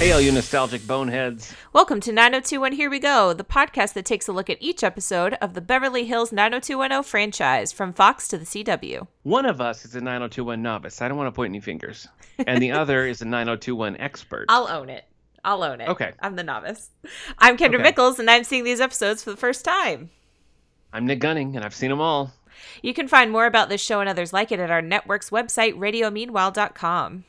Hey, all you nostalgic boneheads. Welcome to 9021 Here We Go, the podcast that takes a look at each episode of the Beverly Hills 90210 franchise from Fox to the CW. One of us is a 9021 novice. I don't want to point any fingers. And the other is a 9021 expert. I'll own it. I'll own it. Okay. I'm the novice. I'm Kendra Okay. Mickles, and I'm seeing these episodes for the first time. I'm Nick Gunning, and I've seen them all. You can find more about this show and others like it at our network's website, radiomeanwhile.com.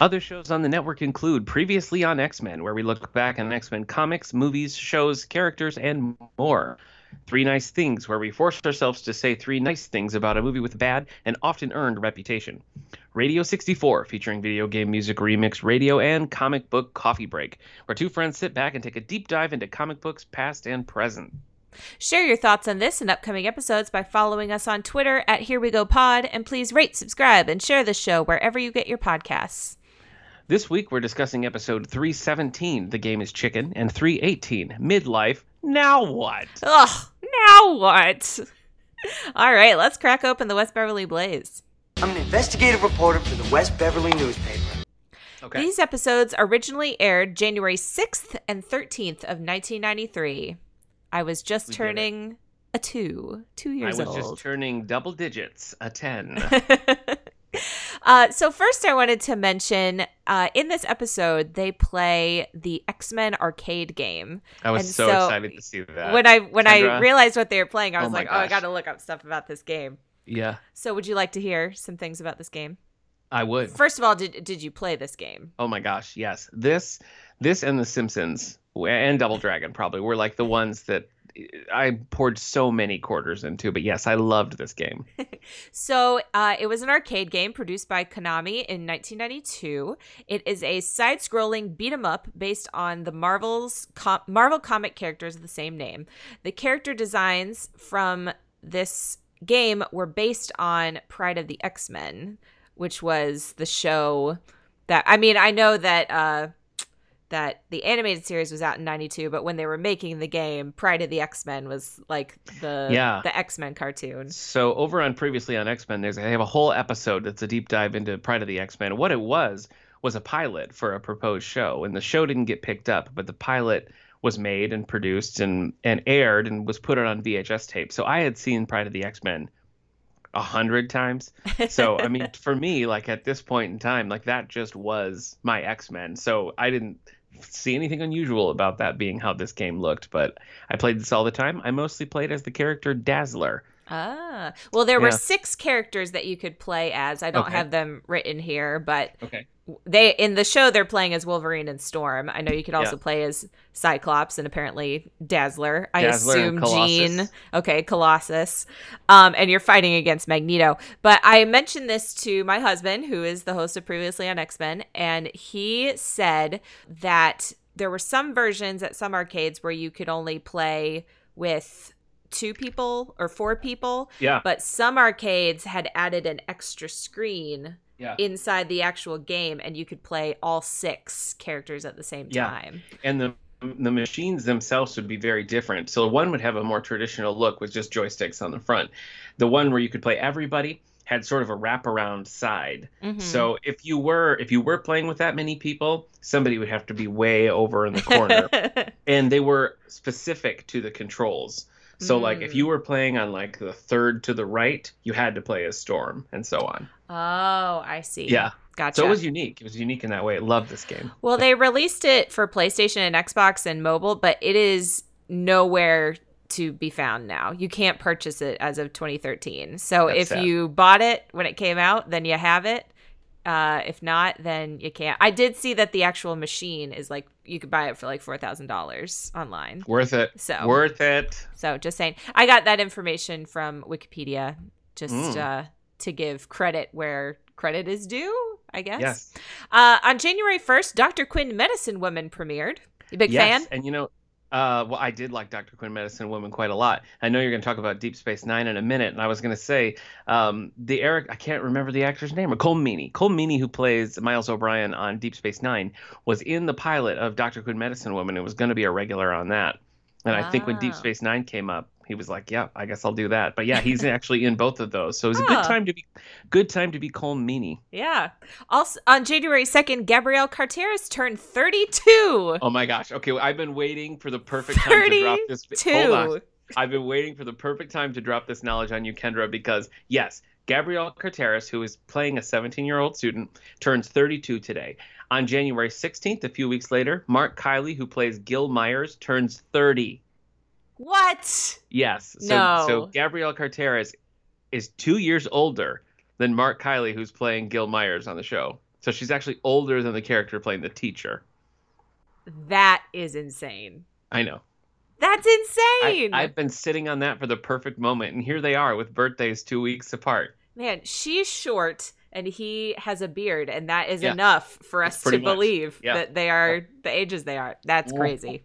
Other shows on the network include Previously on X Men, where we look back on X Men comics, movies, shows, characters, and more. Three Nice Things, where we force ourselves to say three nice things about a movie with a bad and often earned reputation. Radio 64, featuring video game music remix, radio, and comic book coffee break, where two friends sit back and take a deep dive into comic books past and present. Share your thoughts on this and upcoming episodes by following us on Twitter at Here We Go Pod, and please rate, subscribe, and share this show wherever you get your podcasts. This week we're discussing episode 317, The Game is Chicken, and 318, Midlife, Now What? Ugh, now what? All right, let's crack open the West Beverly Blaze. I'm an investigative reporter for the West Beverly newspaper. Okay. These episodes originally aired January 6th and 13th of 1993. I was just We turning a two, two years old. I was old. just turning double digits, a 10. uh, so first, I wanted to mention uh, in this episode they play the X Men arcade game. I was And so, so excited to see that. when I when I realized what they were playing, I Oh was my like, oh, I got to look up stuff about this game. yeah, So, would you like to hear some things about this game? I would. First of all, did did you play this game? Oh my gosh, yes. This this and The Simpsons and Double Dragon probably were like the ones that I poured so many quarters into. But yes, I loved this game. So uh, it was an arcade game produced by Konami in 1992. It is a side-scrolling beat 'em up based on the Marvel's com- Marvel comic characters of the same name. The character designs from this game were based on Pryde of the X-Men, which was the show that I mean I know that uh, that the animated series was out in 92 but when they were making the game Pryde of the X-Men was like the Yeah. the X-Men cartoon. So over on previously on X Men, there's they have a whole episode that's a deep dive into Pryde of the X Men. What it was was a pilot for a proposed show, and the show didn't get picked up, but the pilot was made and produced and and aired and was put on VHS tape. So I had seen Pryde of the X Men a hundred times. So I mean, for me, like at this point in time, like that just was my X Men. So I didn't see anything unusual about that being how this game looked. But I played this all the time. I mostly played as the character Dazzler. Ah, well, there were six characters that you could play as. I don't Okay. have them written here, but Okay. They in the show they're playing as Wolverine and Storm. I know you could also Yeah. play as Cyclops and apparently Dazzler. I Dazzler assume. Jean. Okay, Colossus. Um, and you're fighting against Magneto. But I mentioned this to my husband, who is the host of previously on X Men, and he said that there were some versions at some arcades where you could only play with two people or four people Yeah. but some arcades had added an extra screen Yeah. inside the actual game and you could play all six characters at the same time. Yeah. and the the machines themselves would be very different. So one would have a more traditional look with just joysticks on the front. The one where you could play everybody had sort of a wraparound side. Mhm. So if you were if you were playing with that many people, somebody would have to be way over in the corner. and they were specific to the controls. So like if Mm. you were playing on like the third to the right, you had to play as Storm and so on. oh i see Yeah. gotcha So it was unique. It was unique in that way. I love this game. well they released it for playstation and xbox and mobile but it is nowhere to be found now you can't purchase it as of 2013 so That's if sad. you bought it when it came out then you have it uh, if not, then you can't. I did see that the actual machine is like you could buy it for like four thousand dollars online. Worth it. So- worth it. So just saying, I got that information from Wikipedia just Mm. uh, to give credit where credit is due. I guess. Yes. Uh, on January first, Doctor Quinn Medicine Woman premiered. You big yes. fan? And you know, uh, well, I did like Dr. Quinn Medicine Woman quite a lot. I know you're going to talk about Deep Space Nine in a minute, and I was going to say um, the Eric, I can't remember the actor's name, or Colm Meaney. Colm Meaney, who plays Miles O'Brien on Deep Space Nine, was in the pilot of Dr. Quinn Medicine Woman and was going to be a regular on that. And I think when Deep Ah. Space Nine came up, he was like, "Yeah, I guess I'll do that." But yeah, he's actually in both of those, so it's a good time to be good time to be Colm Meaney. Yeah. Also, on January 2nd, Gabrielle Carteris turned 32. Oh my gosh. Okay, well, I've been waiting for the perfect time to drop this. Hold on. 32. I've been waiting for the perfect time to drop this knowledge on you, Kendra, because yes, Gabrielle Carteris, who is playing a 17-year-old student, turns 32 today. On January 16th, a few weeks later, Mark Kiley, who plays Gil Meyers, turns 30. What? Yes. So, No. so Gabrielle Carteris is two years older than Mark Kiley, who's playing Gil Meyers on the show. So she's actually older than the character playing the teacher. That is insane. I know. That's insane. I've been sitting on that for the perfect moment, and here they are with birthdays two weeks apart. Man, she's short and he has a beard, and that is Yeah. enough for us to much. believe Yeah. that they are the ages they are. That's crazy.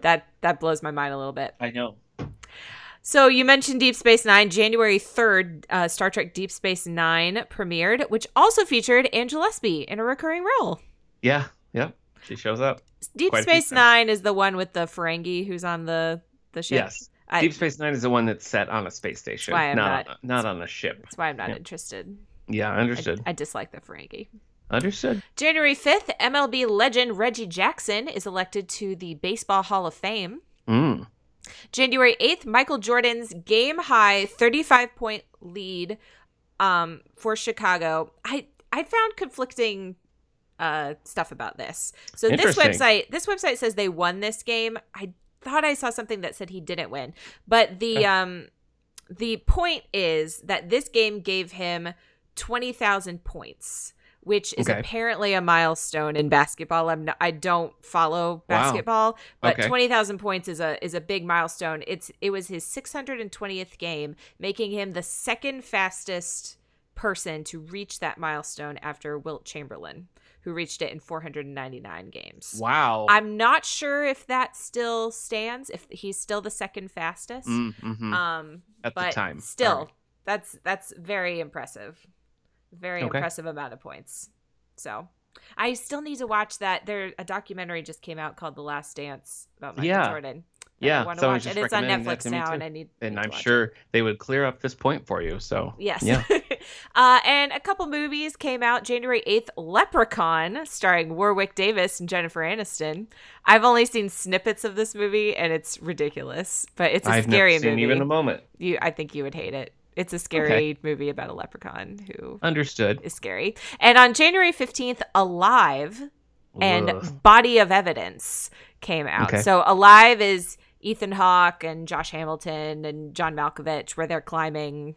That that blows my mind a little bit. I know. So you mentioned Deep Space Nine. January third, uh, Star Trek Deep Space Nine premiered, which also featured Angela Espy in a recurring role. Yeah. yeah, She shows up. Deep Quite a few Space. Nine is the one with the Ferengi who's on the the ship. Yes. I, Deep Space Nine is the one that's set on a space station, why I'm not not- on a, not on a ship. that's why I'm not Yeah. interested. Yeah, I, understood. I dislike the Ferengi. Understood. January 5th, MLB legend Reggie Jackson is elected to the Baseball Hall of Fame. Mm. January 8th, Michael Jordan's game high 35 point lead um, for Chicago. I, I found conflicting uh, stuff about this. So this website this website says they won this game. I thought I saw something that said he didn't win. But the Okay. um the point is that this game gave him 20,000 points, which is Okay. apparently a milestone in basketball. I'm not, I don't follow Wow. basketball, but Okay. 20,000 points is a is a big milestone. It's it was his 620th game, making him the second fastest person to reach that milestone after Wilt Chamberlain, who reached it in 499 games. Wow. I'm not sure if that still stands, if he's still the second fastest. Mm, mhm. Um, At but the time. still, right. that's that's very impressive. Very Okay. impressive amount of points. So, I still need to watch that. There, a documentary just came out called "The Last Dance" about Michael Yeah. Jordan. Yeah, I want to watch, and it's on Netflix now, and I need. And need I'm watch it. sure they would clear up this point for you. So Yes. Yeah. uh, and a couple movies came out January 8th Leprechaun, starring Warwick Davis and Jennifer Aniston. I've only seen snippets of this movie, and it's ridiculous, but it's a I've scary never seen movie. even a moment. you, I think you would hate it. It's a scary movie about a leprechaun who Understood. is scary. And on January 15th, Alive and Ugh. Body of Evidence came out. Okay. So Alive is Ethan Hawke and Josh Hamilton and John Malkovich, where they're climbing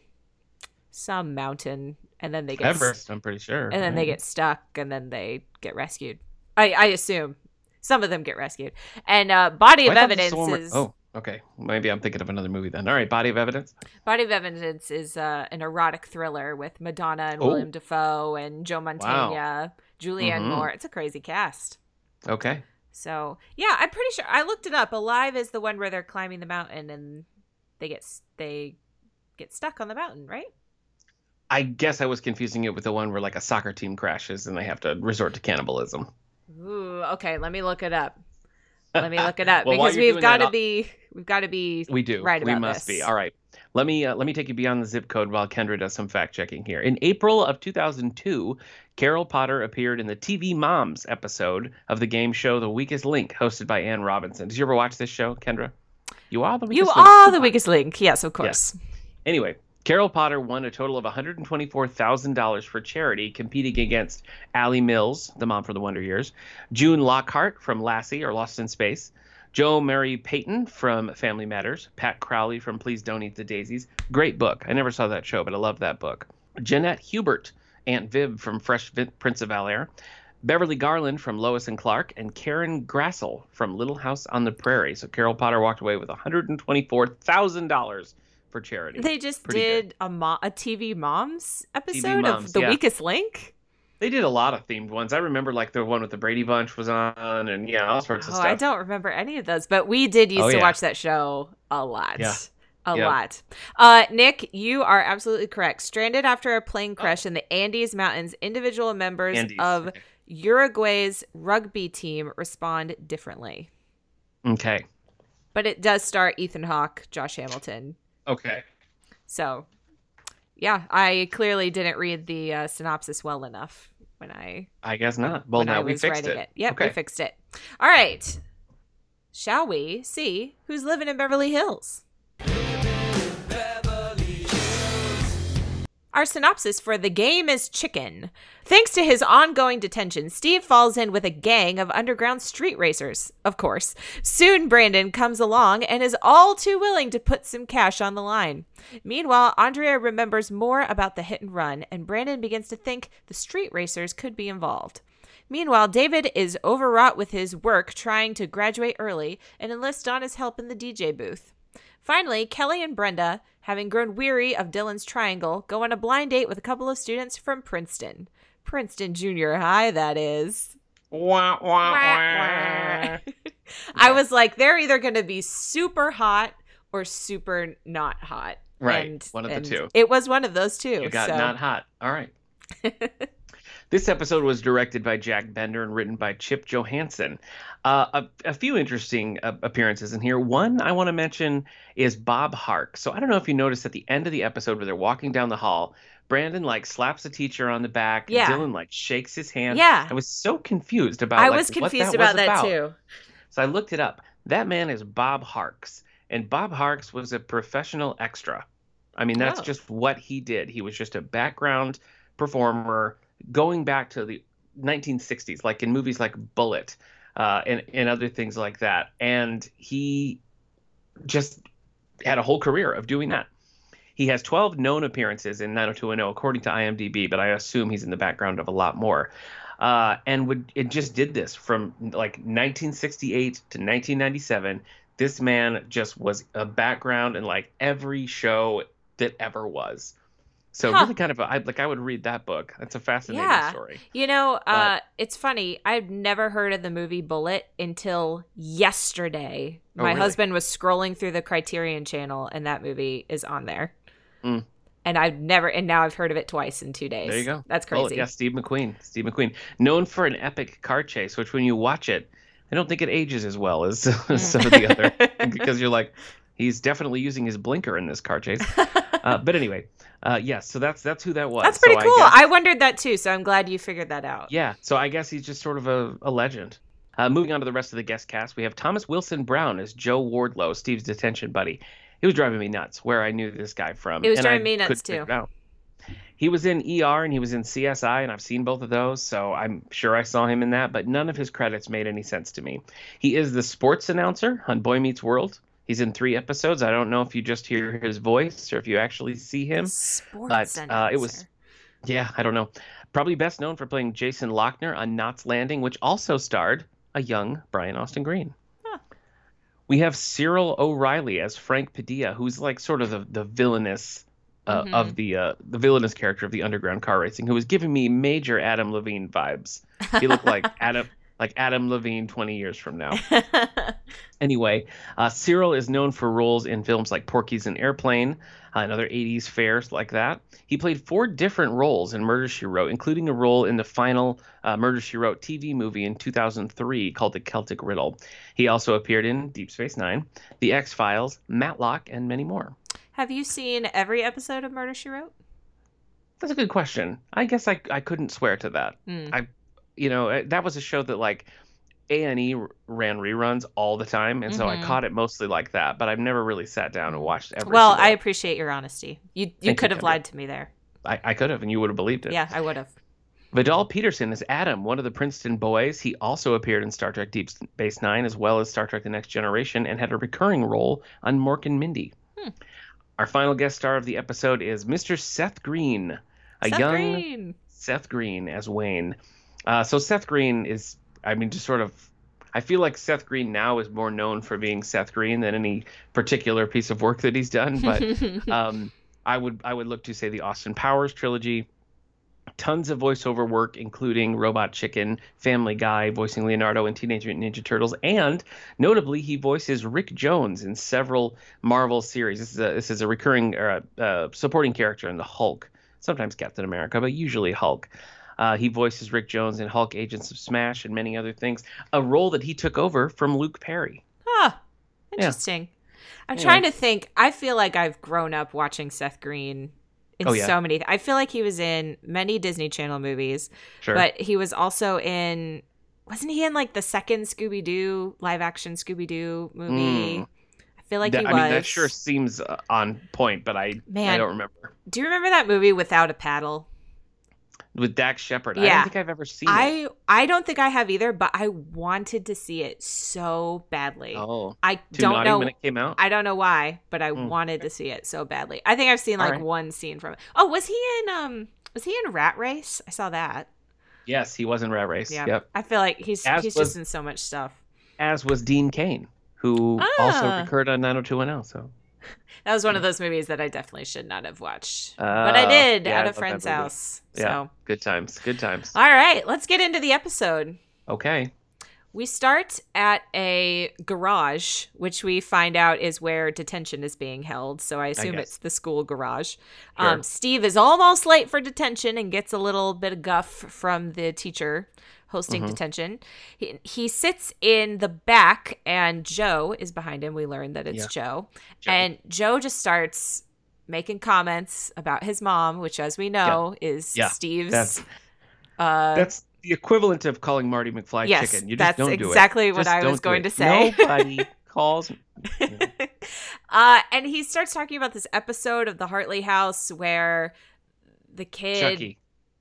some mountain and then they get Everest, I'm pretty sure. and then they get stuck and then they get rescued. I, I assume some of them get rescued. And uh, Body Oh, of Evidence was the one where- is Oh, okay. Maybe I'm thinking of another movie then. All right, Body of Evidence. Body of Evidence is uh, an erotic thriller with Madonna and Oh. Willem Dafoe and Joe Mantegna, Julianne Mhm. Moore. It's a crazy cast. Okay. So yeah, I'm pretty sure I looked it up. Alive is the one where they're climbing the mountain and they get they get stuck on the mountain, right? I guess I was confusing it with the one where like a soccer team crashes and they have to resort to cannibalism. Ooh, okay. Let me look it up. Let me look it up Well, because we've got to be we've got to be We do. Right we must this. be. All right. Let me uh, let me take you beyond the zip code while Kendra does some fact checking here. In April of 2002, Carol Potter appeared in the TV Moms episode of the game show The Weakest Link, hosted by Anne Robinson. Did you ever watch this show, Kendra? You are the You weakest link. are the weakest link. Yes, of course. Anyway, Carol Potter won a total of $124,000 for charity, competing against Alley Mills, the mom for the Wonder Years, June Lockhart from Lassie or Lost in Space, Jo Marie Payton from Family Matters, Pat Crowley from Please Don't Eat the Daisies. Great book. I never saw that show, but I love that book. Jeanette Hubert, Aunt Viv from Fresh Prince of Bel Air, Beverly Garland from Lois and Clark, and Karen Grassle from Little House on the Prairie. So Carol Potter walked away with $124,000 for charity. They just Pretty did a mo- a TV Moms episode Moms, of The yeah. Weakest Link. They did a lot of themed ones. I remember like the one with the Brady Bunch was on, and yeah, all sorts of Oh, stuff. I don't remember any of those, but we did used Oh, to yeah. watch that show a lot. Yeah. A Yeah. lot. Uh, Nick, you are absolutely correct. Stranded after a Oh. plane crash in the Andes Mountains, individual members Andes. of Uruguay's rugby team respond differently. Okay. but it does star Ethan Hawke, Josh Hamilton. Okay. So, yeah, I clearly didn't read the uh, synopsis well enough when I I guess not. Well, now we fixed writing it. it. Yep, we fixed it. All right. Shall we see who's living in Beverly Hills? Our synopsis for The Game is Chicken. Thanks to his ongoing detention, Steve falls in with a gang of underground street racers, of course. Soon, Brandon comes along and is all too willing to put some cash on the line. Meanwhile, Andrea remembers more about the hit and run, and Brandon begins to think the street racers could be involved. Meanwhile, David is overwrought with his work trying to graduate early and enlists Donna's help in the DJ booth. Finally, Kelly and Brenda, having grown weary of Dylan's triangle, go on a blind date with a couple of students from Princeton. Princeton Junior High, that is. Wah, wah, Wah. I was like, they're either going to be super hot or super not hot. Right, And- one of the two. It was one of those two. You got so. not hot. All right. this episode was directed by Jack Bender and written by Chip Johannessen. Uh, a, a few interesting uh, appearances in here. One I want to mention is Bob Hark. So I don't know if you noticed at the end of the episode where they're walking down the hall, Brandon like slaps the teacher on the back. Yeah. Dylan like shakes his hand. Yeah. I was so confused about. I like, was what confused that about was that too. So I looked it up. That man is Bob Harks, and Bob Harks was a professional extra. I mean, that's Oh. just what he did. He was just a background performer going back to the 1960s, like in movies like Bullitt uh, and, and other things like that. And he just had a whole career of doing that. He has 12 known appearances in 90210, according to IMDb, but I assume he's in the background of a lot more. Uh, and would it just did this from like 1968 to 1997. This man just was a background in like every show that ever was. So Huh. really kind of a, I, like I would read that book. That's a fascinating Yeah. story. You know, uh, it's funny. I've never heard of the movie Bullitt until yesterday. Oh, My really? husband was scrolling through the Criterion channel, and that movie is on there. Mm. And I've never, and now I've heard of it twice in two days. There you go. That's Bullitt, crazy. yeah, Steve McQueen. Steve McQueen, known for an epic car chase, which when you watch it, I don't think it ages as well as some of the other because you're like, he's definitely using his blinker in this car chase. Uh, but anyway, uh, yes, so that's that's who that was. That's pretty So I cool. guess- I, wondered that too, so I'm glad you figured that out. Yeah, so I guess he's just sort of a, a legend. Uh, moving on to the rest of the guest cast, we have Thomas Wilson Brown as Joe Wardlow, Steve's detention buddy. He was driving me nuts. Where I knew this guy from, It was driving I me nuts, too. He was in ER and he was in CSI, and I've seen both of those, so I'm sure I saw him in that. But none of his credits made any sense to me. He is the sports announcer on Boy Meets World. He's in three episodes. I don't know if you just hear his voice or if you actually see him. Sports But, uh, it was- Yeah, I don't know. Probably best known for playing Jason Lochner on Knots Landing, which also starred a young Brian Austin Green. Huh. We have Cyril O'Reilly as Frank Padilla, who's like sort of the, the villainous uh, Mhm. of the uh, the villainous character of the underground car racing, who was giving me major Adam Levine vibes. He looked like Adam like Adam Levine 20 years from now. Anyway, uh, Cyril is known for roles in films like Porky's and Airplane uh, and other 80s fares like that. He played four different roles in Murder, She Wrote, including a role in the final uh, Murder, She Wrote TV movie in 2003 called The Celtic Riddle. He also appeared in Deep Space Nine, The X Files, Matlock, and many more. Have you seen every episode of Murder She Wrote? That's a good question. I guess I, I couldn't swear to that. Hmm. You know uh, that was a show that like a&e ran reruns all the time and so i Mhm. caught it mostly like that but i've never really sat down and watched every Well, I appreciate your honesty. You you Thank you, could have lied to me there. I, I could have and you would have believed it Yeah, I would have. vidal peterson is adam one of the princeton boys he also appeared in star trek deep space nine as well as star trek the next generation and had a recurring role on mork and mindy Hmm. our final guest star of the episode is mr seth green a Seth young Green. Seth Green as Wayne. Uh, so Seth Green is, I mean, just sort of. I feel like Seth Green now is more known for being Seth Green than any particular piece of work that he's done. But um, I would I would look to say the Austin Powers trilogy. Tons of voiceover work, including Robot Chicken, Family Guy, voicing Leonardo in Teenage Mutant Ninja Turtles, and notably he voices Rick Jones in several Marvel series. This is a this is a recurring uh, uh, supporting character in the Hulk, sometimes Captain America, but usually Hulk. Uh, he voices Rick Jones in Hulk, Agents of Smash, and many other things. A role that he took over from Luke Perry. ah, Interesting. I'm Anyway. trying to think. I feel like I've grown up watching Seth Green in Oh, yeah. so many. I feel like he was in many Disney Channel movies, Sure. but he was also in. Wasn't he in like the second Scooby Doo live action Scooby Doo movie? Mm. I feel like That- he I was. mean, that sure seems uh, on point, but I Man, I don't remember. Do you remember that movie Without a Paddle? With Dax Shepard, I don't think I've ever seen it. I I don't think I have either, but I wanted to see it so badly. Oh, I don't know. when it came out. I don't know why, but I Mm. wanted to see it so badly. I think I've seen like right. one scene from it. Oh, was he in um was he in Rat Race? I saw that. yes, he was in Rat Race. Yeah. Yep. I feel like he's As he's was- just in so much stuff. As was Dean Cain, who also Ah. recurred on 90210. So, That was one of those movies that I definitely should not have watched. but I Uh, did yeah, at a friend's house. Yeah. So good times. Good times. all right, let's get into the episode. Okay. We start at a garage, which we find out is where detention is being held. So I assume guess. it's the school garage. Sure. Um, Steve is almost late for detention and gets a little bit of guff from the teacher hosting Mhm. detention. He, he sits in the back, and Joe is behind him. We learn that it's Yeah. Joe. Joe. And Joe just starts making comments about his mom, which, as we know, is Yeah. Steve's. That's uh, that's the equivalent of calling Marty McFly yes, chicken. You just don't do it. That's exactly what I was going to say. Nobody calls. uh, and he starts talking about this episode of the Hartley House where the kid, Chucky.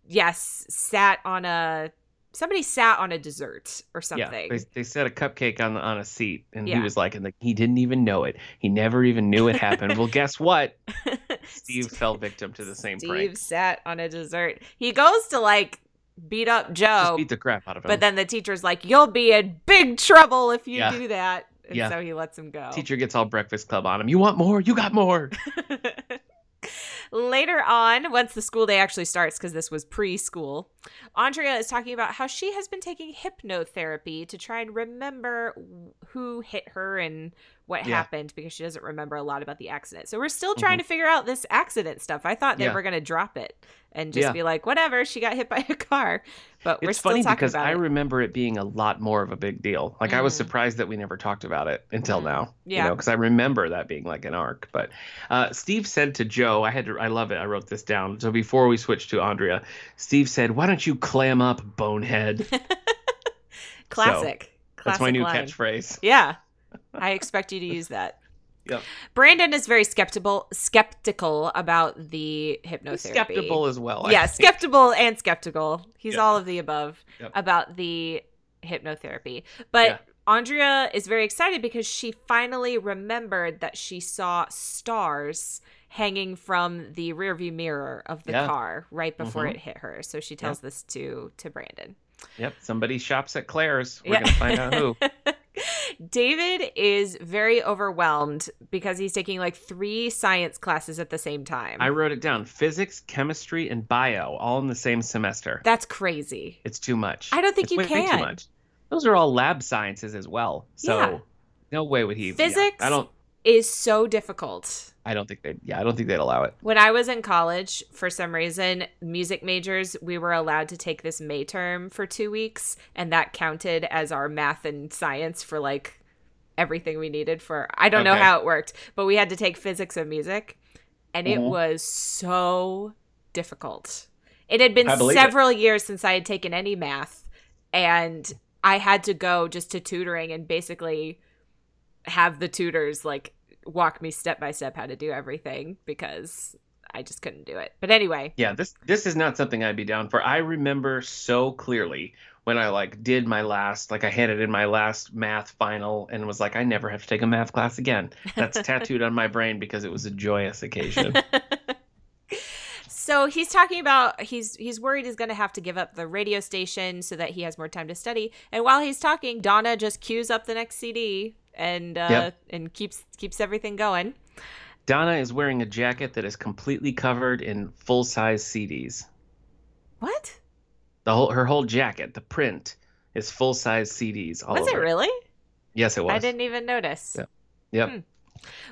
yes, sat on a somebody sat on a dessert or something. Yeah, they, they set a cupcake on on a seat, and Yeah. he was like, and like, he didn't even know it. He never even knew it happened. well, guess what? Steve fell victim to the same prank. Steve prank. sat on a dessert. He goes to like beat up Just Joe, beat the crap out of him. but then the teacher's like, "You'll be in big trouble if you Yeah. do that." And Yeah. so he lets him go. teacher gets all Breakfast Club on him. You want more? You got more. Later on, once the school day actually starts, because this was preschool, Andrea is talking about how she has been taking hypnotherapy to try and remember who hit her and what Yeah. happened because she doesn't remember a lot about the accident. So we're still trying to figure out this accident stuff. I thought they Mm-hmm. Yeah. were going to drop it and just Yeah. be like, whatever, she got hit by a car. But we're it's still funny talking because about I it. remember it being a lot more of a big deal. Like I was Mm. surprised that we never talked about it until Mm. now. Yeah. You know, because I remember that being like an arc. But uh, Steve said to Joe, I had to, I love it. I wrote this down. So before we switch to Andrea, Steve said, "Why don't you clam up, bonehead?" Classic. That's my new line. catchphrase. Yeah. I expect you to use that. Yep. Brandon is very skeptical skeptical about the hypnotherapy. Skeptical as well. I yeah, think. skeptical and skeptical. He's Yep. all of the above Yep. about the hypnotherapy. But Yeah. Andrea is very excited because she finally remembered that she saw stars hanging from the rearview mirror of the Yeah. car right before Mhm. it hit her. So she tells this to to Brandon. Yep. Somebody shops at Claire's. We're Yeah. gonna find out who. David is very overwhelmed because he's taking like three science classes at the same time. I wrote it down: physics, chemistry, and bio, all in the same semester. That's crazy. It's too much. I don't think It's you way, way can. too much. Those are all lab sciences as well. So Yeah. no way would he. yeah, Physics? I don't. Is so difficult. I don't think they. Yeah, I don't think they'd allow it. When I was in college, for some reason, music majors, we were allowed to take this May term for two weeks, and that counted as our math and science for like everything we needed for. I don't know how it worked, but we had to take physics and music, and it Mhm. was so difficult. It had been believe it. several years since I had taken any math, and I had to go just to tutoring and basically have the tutors like walk me step by step how to do everything because I just couldn't do it. But anyway, Yeah, this this is not something I'd be down for. I remember so clearly when I like did my last, like I handed in my last math final and was like, I never have to take a math class again. That's tattooed on my brain because it was a joyous occasion. so he's talking about he's he's worried he's going to have to give up the radio station so that he has more time to study. And while he's talking, Donna just cues up the next CD and uh Yep. and keeps keeps everything going. Donna is wearing a jacket that is completely covered in full size CDs. What? The whole her whole jacket, the print is full size CDs. All Was it really? Yes, it was. I didn't even notice. Yeah. Yep. Hmm.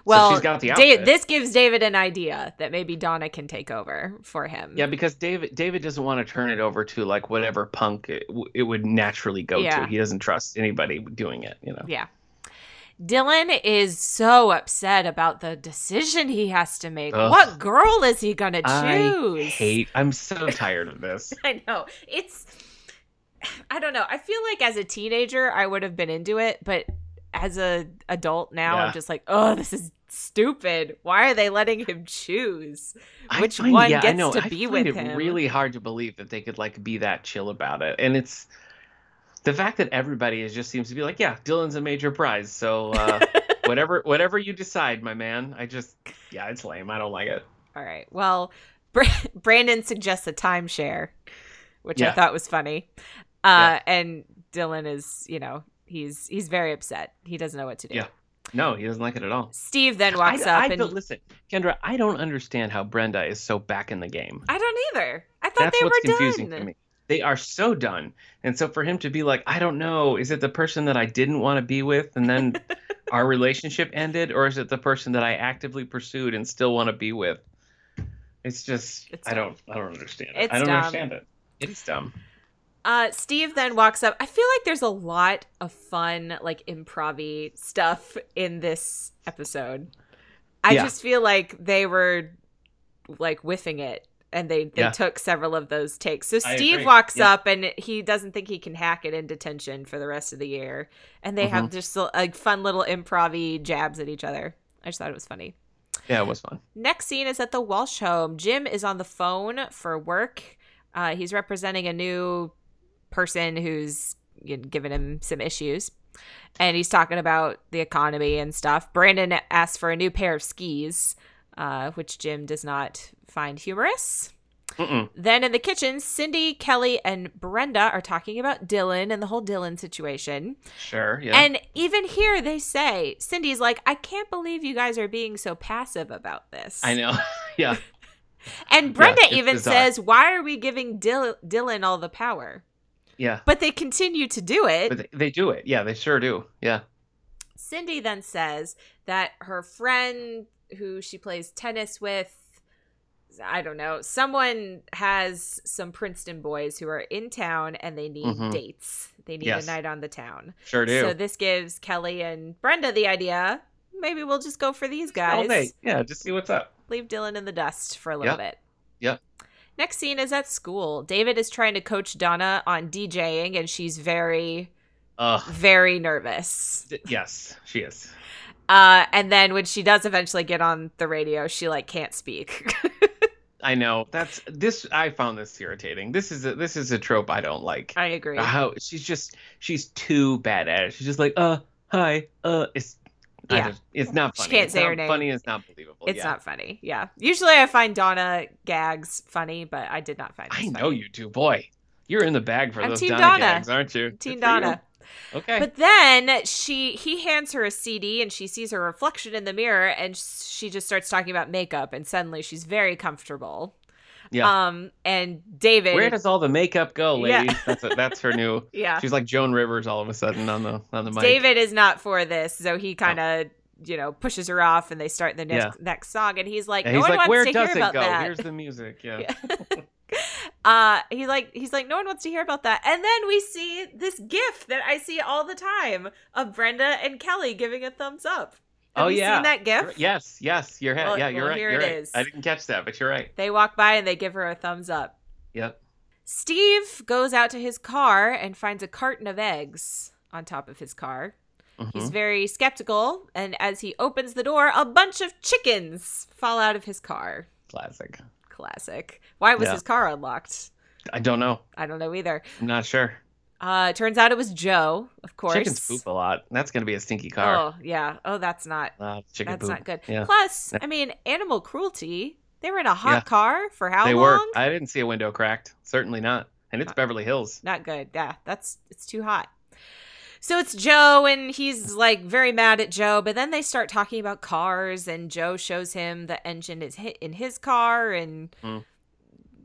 Well, she's got the Da- outfit. this gives David an idea that maybe Donna can take over for him. Yeah, because David David doesn't want to turn it over to like whatever punk it, it would naturally go Yeah. to. He doesn't trust anybody doing it. You know. Yeah. Dylan is so upset about the decision he has to make. Ugh. What girl is he gonna choose? I hate. I'm so tired of this. I know. It's I don't know. I feel like as a teenager I would have been into it, but as a adult now Yeah. I'm just like, "Oh, this is stupid. Why are they letting him choose which find- one yeah, I gets know, to I be find with it him?" Really hard to believe that they could like be that chill about it, and it's the fact that everybody is just seems to be like, yeah, Dylan's a major prize, so uh, whatever whatever you decide, my man. I just yeah, it's lame. I don't like it. All right. Well, Bra- Brandon suggests a timeshare, which I thought was funny. Uh, and Dylan is, you know, he's he's very upset. He doesn't know what to do. Yeah. No, he doesn't like it at all. Steve then walks I, up I and don't listen, Kendra. I don't understand how Brenda is so back in the game. I don't either. I thought That's they what's were confusing done. to me. They are so done, and so for him to be like, I don't know, is it the person that I didn't want to be with, and then our relationship ended, or is it the person that I actively pursued and still want to be with? It's just It's I don't I don't understand it. I don't dumb. understand it. It's dumb. Uh, Steve then walks up. I feel like there's a lot of fun, like improv stuff in this episode. I Yeah. just feel like they were like whiffing it and they, they Yeah. took several of those takes. So Steve walks Yeah. up and he doesn't think he can hack it in detention for the rest of the year. And they Mm-hmm. have just like fun little improv jabs at each other. I just thought it was funny. Yeah, it was fun. Next scene is at the Walsh home. Jim is on the phone for work. Uh, he's representing a new person who's giving him some issues. And he's talking about the economy and stuff. Brandon asks for a new pair of skis, uh, which Jim does not find humorous. Mm-mm. Then in the kitchen, Cindy, Kelly, and Brenda are talking about Dylan and the whole Dylan situation. Sure. Yeah. And even here, they say, Cindy's like, I can't believe you guys are being so passive about this. I know. yeah. And Brenda it's even bizarre. says, Why are we giving Dil- Dylan all the power? Yeah. But they continue to do it. But they, they do it. Yeah, they sure do. Yeah. Cindy then says that her friend who she plays tennis with, I don't know, someone has some Princeton boys who are in town and they need Mhm. dates. They need Yes. a night on the town. Sure do. So this gives Kelly and Brenda the idea. Maybe we'll just go for these guys. Yeah, just see what's up. leave Dylan in the dust for a little Yep. bit. Yep. Next scene is at school. David is trying to coach Donna on DJing, and she's very, Ugh. very nervous. D- yes, she is. Uh, and then when she does eventually get on the radio, she like can't speak. I know. That's this. I found this irritating. This is a, this is a trope I don't like. I agree. How she's just she's too bad at it. She's just like, uh, hi, uh, it's. Yeah. just- it's not funny. She can't It's say not her name. Funny. is not believable. It's yeah. not funny. Yeah. Usually I find Donna gags funny, but I did not find I know funny. you do, boy. You're in the bag for I'm those Team Donna, Donna. gags, aren't you? Teen Good for you. Donna. Okay. But then she he hands her a CD and she sees her reflection in the mirror and she just starts talking about makeup and suddenly she's very comfortable. yeah. Um and David Where does all the makeup go, Yeah. ladies? That's a, that's her new. Yeah. She's like Joan Rivers all of a sudden on the on the mic. David is not for this, so he kind of you know pushes her off and they start the next, next song and he's like no he's one like, wants "Where to does hear it about go? that. Here's the music." Yeah. Yeah. Uh he's like he's like no one wants to hear about that and then we see this gif that i see all the time of brenda and kelly giving a thumbs up Have oh you yeah. seen that gif Yes, yes, you're Well- yeah, you're well, right. here you're it right. is. I didn't catch that, but you're right. they walk by and they give her a thumbs up Yep. steve goes out to his car and finds a carton of eggs on top of his car he's Mhm. very skeptical and as he opens the door a bunch of chickens fall out of his car Classic. Classic why was Yeah. his car unlocked I don't know. i don't know either I'm not sure. uh turns out it was joe of course Chickens poop a lot. That's gonna be a stinky car. Oh yeah. Oh, that's not Ah, chicken that's poop. not good. Yeah. Plus, I mean, animal cruelty. They were in a hot Yeah. car for how they long? were. I didn't see a window cracked. Certainly not. And it's Uh, Beverly Hills. Not good. Yeah, that's it's too hot. So it's Joe, and he's like very mad at Joe. But then they start talking about cars, and Joe shows him the engine is hit in his car, and Mm.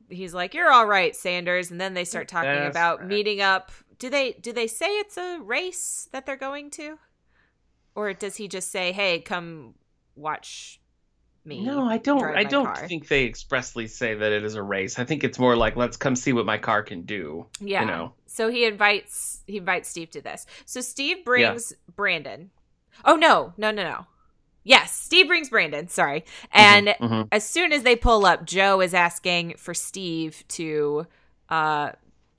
he's like, "You're all right, Sanders." And then they start talking That's about right. meeting up. Do they do they say it's a race that they're going to, or does he just say, "Hey, come watch me"? No, I don't. I don't car. think they expressly say that it is a race. I think it's more like let's come see what my car can do. Yeah. You know. So he invites he invites Steve to this. So Steve brings Brandon. Oh no, no, no, no. Yes, Steve brings Brandon. Sorry, and Mhm. as soon as they pull up, Joe is asking for Steve to uh,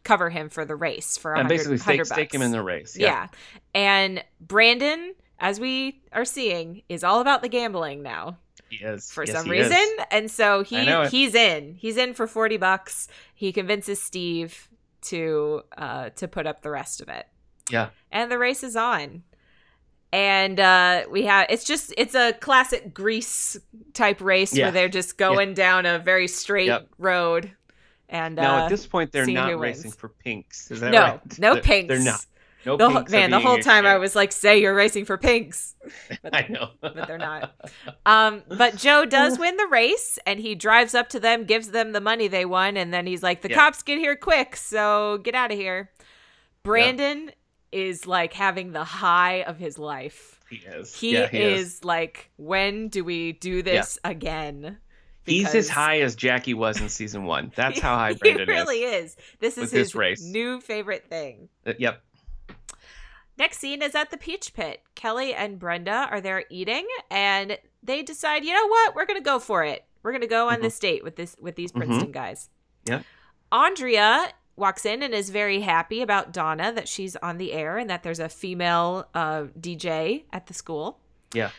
cover him for the race for a and hundred basically stake, stake him in the race. yeah. and Brandon, as we are seeing, is all about the gambling now he is for Yes, some reason, is. and so he I know it. he's in. He's in for forty bucks. He convinces Steve to uh, to put up the rest of it Yeah, and the race is on and uh we have it's just it's a classic grease type race Yeah. where they're just going down a very straight Yep. road and now uh at this point they're not racing for pinks. Is that no right? no They're- pinks They're not. No the whole, man the whole time i was like say you're racing for pinks I know. but they're not um but joe does win the race and he drives up to them gives them the money they won and then he's like the Yeah. cops get here quick so get out of here brandon is like having the high of his life He is. He, yeah, he is, like, when do we do this again? He's as high as Jackie was in season one. That's how high he Brandon really is. is. This is with his this race. new favorite thing. Uh, Yep. Next scene is at the Peach Pit. Kelly and Brenda are there eating, and they decide, you know what, we're gonna go for it. We're gonna go on Mhm. this date with this with these Mhm. Princeton guys. Yeah. Andrea walks in and is very happy about Donna that she's on the air and that there's a female uh, DJ at the school. Yeah.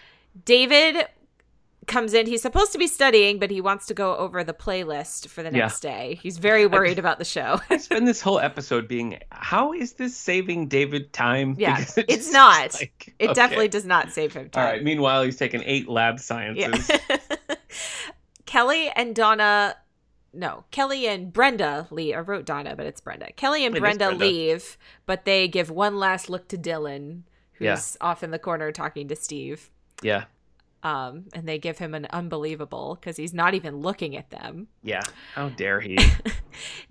David comes in. He's supposed to be studying, but he wants to go over the playlist for the Yeah. next day. He's very worried about the show. I spend this whole episode being, how is this saving David time? Yeah, Because it's just not. like, It okay. definitely does not save him time. All right. Meanwhile, he's taking eight lab Yeah. sciences. Kelly and Donna. No, Kelly and Brenda Lee. I wrote Donna, but it's Brenda. Kelly and Brenda, Brenda. leave, but they give one last look to Dylan, who's Yeah. off in the corner talking to Steve. Yeah. Um, and they give him an unbelievable because he's not even looking at them. Yeah. How dare he?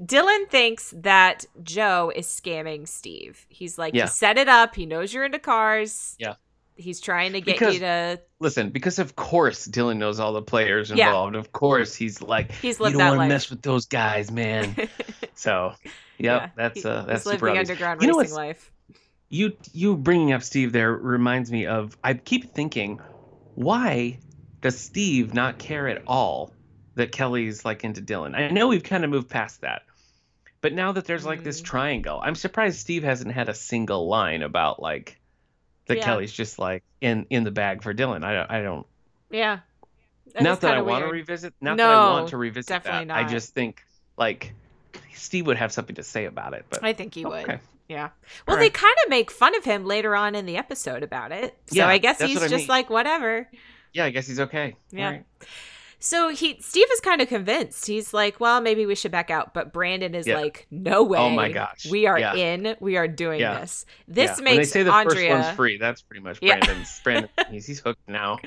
Dylan thinks that Joe is scamming Steve. He's like, Yeah. he set it up. He knows you're into cars. Yeah. He's trying to get Because- you to. Listen, because of course Dylan knows all the players Yeah. involved. Of course he's like, He's you lived don't want to mess with those guys, man. so, yep, Yeah, that's uh, that's super the underground You racing life. you you bringing up Steve there reminds me of I keep thinking why does Steve not care at all that Kelly's like into Dylan? I know we've kind of moved past that. But now that there's like this Mm. triangle, I'm surprised Steve hasn't had a single line about like that Yeah. Kelly's just like in in the bag for Dylan. I don't I don't Yeah. not that I want to revisit not that I No, want to revisit definitely that. I just think like Steve would have something to say about it, but I think he would. Yeah. Well, All they kind of make fun of him later on in the episode about it. So Yeah, I guess he's I just mean. like whatever. Yeah, I guess he's okay. Yeah. right. So he Steve is kind of convinced. He's like, "Well, maybe we should back out." But Brandon is Yeah. like, "No oh way! Oh my gosh. we are Yeah. in. We are doing this. This Yeah, when they say the Andrea first one's free. That's pretty much. Brandon's. Brandon, he's, he's hooked now.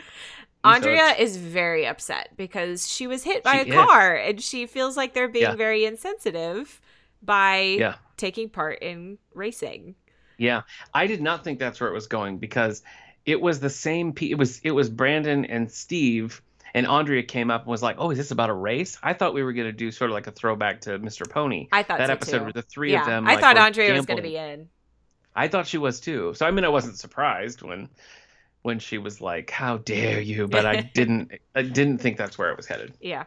Andrea is very upset because she was hit by She a is. car and she feels like they're being Yeah. very insensitive by Yeah. Taking part in racing. Yeah, I did not think that's where it was going because it was the same. It was it was Brandon and Steve, and Andrea came up and was like, "Oh, is this about a race?" I thought we were gonna do sort of like a throwback to Mr. Pony. I thought that so episode too. where the three yeah, of them. I like, thought Andrea was going to be in. I thought she was too. So I mean, I wasn't surprised when when she was like, "How dare you?" But I didn't I didn't think that's where it was headed. Yeah.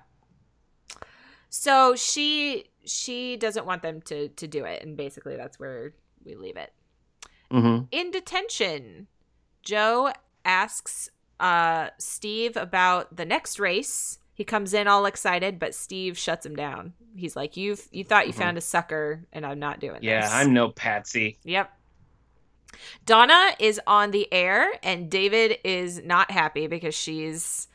So she she doesn't want them to to do it, and basically that's where we leave it. hmm In detention, Joe asks uh Steve about the next race. He comes in all excited, but Steve shuts him down. He's like, "You've you thought you Mhm. found a sucker, and I'm not doing Yeah, this." Yeah, I'm no patsy. Yep. Donna is on the air, and David is not happy because she's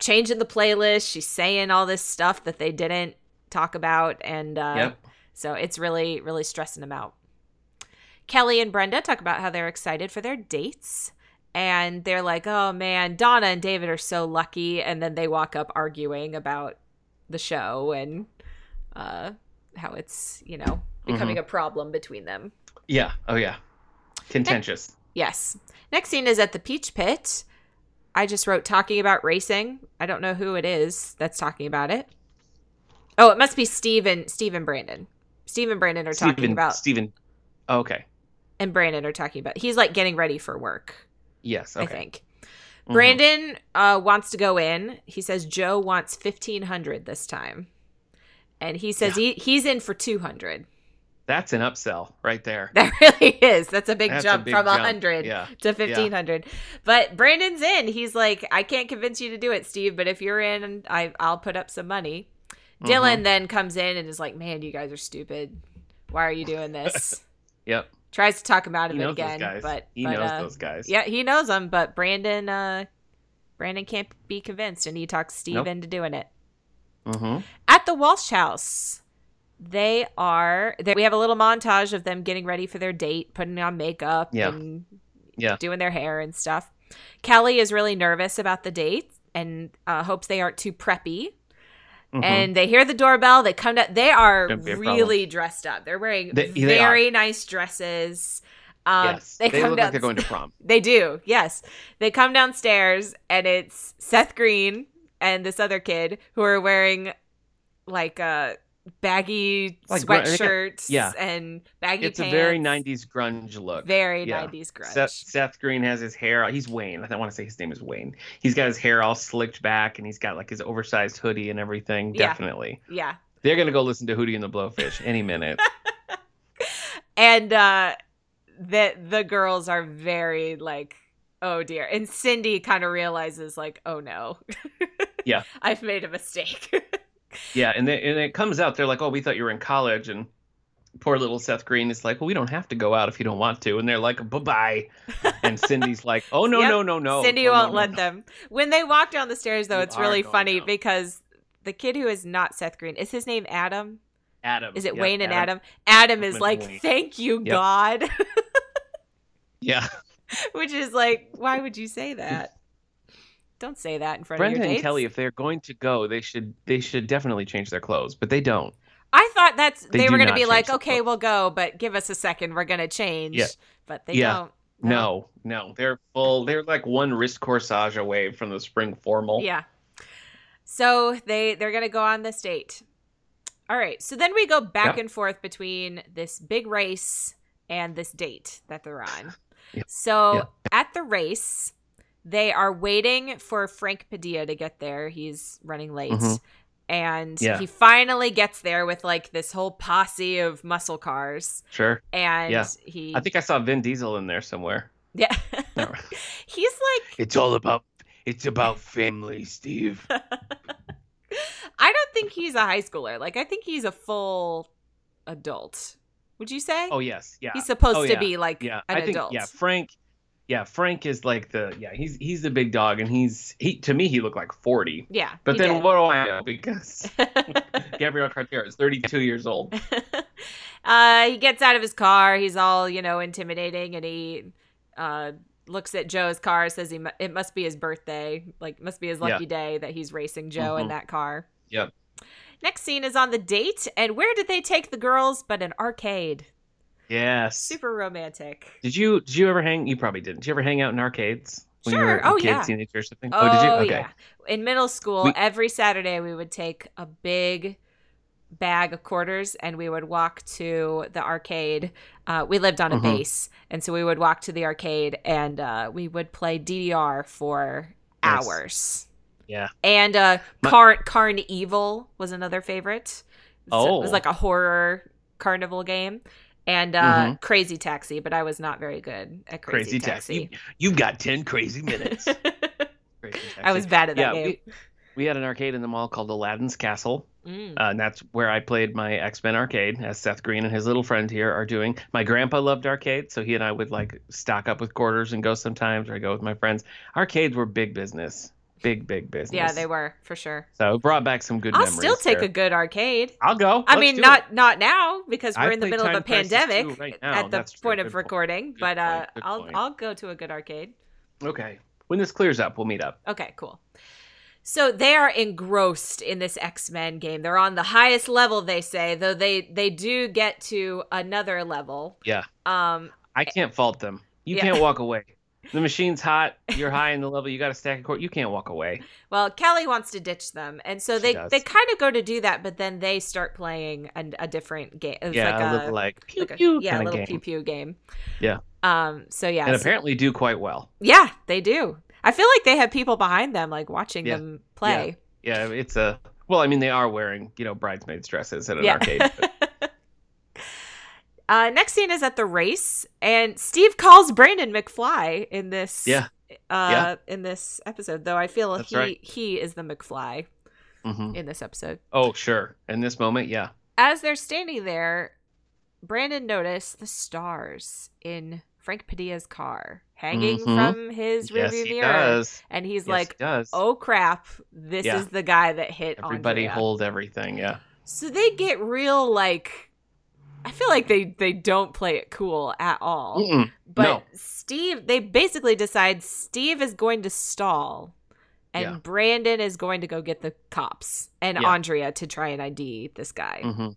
changing the playlist. She's saying all this stuff that they didn't talk about, and uh, Yep. so it's really, really stressing them out. Kelly and Brenda talk about how they're excited for their dates. And they're like, oh man, Donna and David are so lucky. And then they walk up arguing about the show and uh, how it's, you know, becoming a problem between them. Yeah. Oh yeah. Contentious. Yes. Next scene is at the Peach Pit. I just wrote talking about racing. I don't know who it is that's talking about it. Oh, it must be Steve and Steve and Brandon. Steve and Brandon are talking Steven, about Steven. Oh, okay. and Brandon are talking about. He's like getting ready for work. Yes. I Okay. think. Mhm. Brandon uh, wants to go in. He says Joe wants fifteen hundred this time, and he says he he's in for two hundred. That's an upsell right there. That really is. That's a big That's a jump big from jump. 100 Yeah. to 1500. But Brandon's in. He's like, I can't convince you to do it, Steve, but if you're in, I, I'll put up some money. Dylan Mhm. then comes in and is like, Man, you guys are stupid. Why are you doing this? Yep. Tries to talk him out He of it again. But he but, knows uh, those guys. Yeah, he knows them, but Brandon uh Brandon can't be convinced and he talks Steve Nope. into doing it. Mm-hmm. At the Walsh house, they are they, we have a little montage of them getting ready for their date, putting on makeup Yeah. and Yeah. doing their hair and stuff. Kelly is really nervous about the date and uh, hopes they aren't too preppy. Mm-hmm. And they hear the doorbell. They come down. They are Shouldn't be a really dressed up. They're wearing They- they very nice dresses. Um, yes. They, come look down- like they're going to prom. they do, yes. They come downstairs and it's Seth Green and this other kid who are wearing like uh baggy Like sweatshirts yeah. and baggy It's pants. a very 90s grunge look. very Yeah. 90s grunge. Seth, Seth Green has his hair. He's Wayne. I don't want to say his name is Wayne. He's got his hair all slicked back, and he's got like his oversized hoodie and everything. Yeah. Definitely, Yeah. they're gonna go listen to Hootie and the Blowfish any minute. And uh the the girls are very like oh dear. And Cindy kind of realizes like oh no. Yeah. I've made a mistake. yeah, and then and it comes out they're like, "Oh, we thought you were in college," and poor little Seth Green is like, "Well, we don't have to go out if you don't want to," and they're like, "Bye bye," and Cindy's like, "Oh no, Yep. no, no, no." Cindy no, won't no, let no." them. When they walk down the stairs, though, You it's really funny out. because the kid who is not Seth Green is his name Adam. Adam. Is it Yep, Wayne and Adam? Adam is Adam like, Wayne. "Thank you, Yep. God," Yeah, which is like, why would you say that? Don't say that in front Brenda of your and. Kelly, if they're going to go, they should they should definitely change their clothes, but they don't. I thought that's They they, were going to be like, "Okay, clothes. we'll go, but give us a second, we're going to change." Yeah. But they Yeah. don't. No, no, they're full. They're like one wrist corsage away from the spring formal. Yeah. So they they're gonna go on this date. All right. So then we go back Yeah. and forth between this big race and this date that they're on. Yep. So Yep. at the race, they are waiting for Frank Padilla to get there. He's running late. Mhm. And Yeah. he finally gets there with like this whole posse of muscle cars. Sure. And Yeah. he I think I saw Vin Diesel in there somewhere. Yeah. No. He's like It's all about it's about family, Steve. I don't think he's a high schooler. Like I think he's a full adult. Would you say? Oh yes, yeah. he's supposed Oh, to yeah. be like yeah, an I think adult. yeah, Frank yeah, Frank is like the yeah, he's he's the big dog and he's he to me he looked like 40. Yeah. But then did. what do I know because Gabrielle Carteris is 32 years old. uh, he gets out of his car. He's all you know intimidating, and he uh, looks at Joe's car. Says he it must be his birthday, like must be his Yeah. lucky day that he's racing Joe in Mhm. that car. Yep. Next scene is on the date, and where did they take the girls? But an arcade. Yes. Super romantic. Did you did you ever hang you probably didn't. Did you ever hang out in arcades? When you Sure. were a Oh, kid, yeah. teenager or something? Oh, did you? Okay. yeah. In middle school, We- every Saturday we would take a big bag of quarters and we would walk to the arcade. Uh, we lived on a Mhm. base, and so we would walk to the arcade and uh, we would play DDR for Nice. hours. Yeah. And uh, My- Car- CarnEvil was another favorite. So it was Oh. like a horror carnival game. And uh, Mhm. Crazy Taxi, but I was not very good at Crazy, Crazy taxi. You, you've got 10 crazy minutes. Crazy I was bad at that yeah, game. we, we had an arcade in the mall called Aladdin's Castle, Mm. uh, and that's where I played my X Men arcade, as Seth Green and his little friend here are doing. My grandpa loved arcades, so he and I would like stock up with quarters and go sometimes, or I go with my friends. Arcades were big business, big big business. Yeah, they were for sure. So it brought back some good I'll still take there. a good arcade. I'll go. I Let's mean, not it. not now because we're in the middle of a pandemic right now. at the true. point Good of point. recording. Good but uh. Good I'll point. I'll go to a good arcade. Okay. When this clears up, we'll meet up. Okay, cool. So they are engrossed in this X Men game. They're on the highest level, they say, though they they do get to another level. Yeah. Um. I can't fault them. You Yeah. can't walk away. The machine's hot. You're high in the level. You got to stack a court. You can't walk away. Well, Kelly wants to ditch them, and so She they does. they kind of go to do that, but then they start playing a, a different game. It's yeah, like a a, little like pew like a- pew yeah, a little game. pew pew game. Yeah. Um, so yeah, and so- apparently do quite well. yeah, they do. I feel like they have people behind them, like watching Yeah. them play. Yeah, it's a well. I mean, they are wearing you know bridesmaids dresses at an Yeah. arcade. but- uh, next scene is at the race, and Steve calls Brandon McFly in this. Yeah. Uh, Yeah. in this episode, though, I feel That's he right. he is the McFly Mhm. in this episode. Oh, sure. In this moment, yeah. As they're standing there, Brandon noticed the stars in Frank Padilla's car hanging Mhm. from his yes, rearview he mirror, does. and he's Yes, like, he. "Oh crap! This Yeah. is the guy that hit everybody Andrea." hold everything. Yeah. So they get real like I feel like they they don't play it cool at all. Mm-mm. But no. Steve they basically decide Steve is going to stall and Yeah. Brandon is going to go get the cops and Yeah. Andrea to try and ID this guy. hmm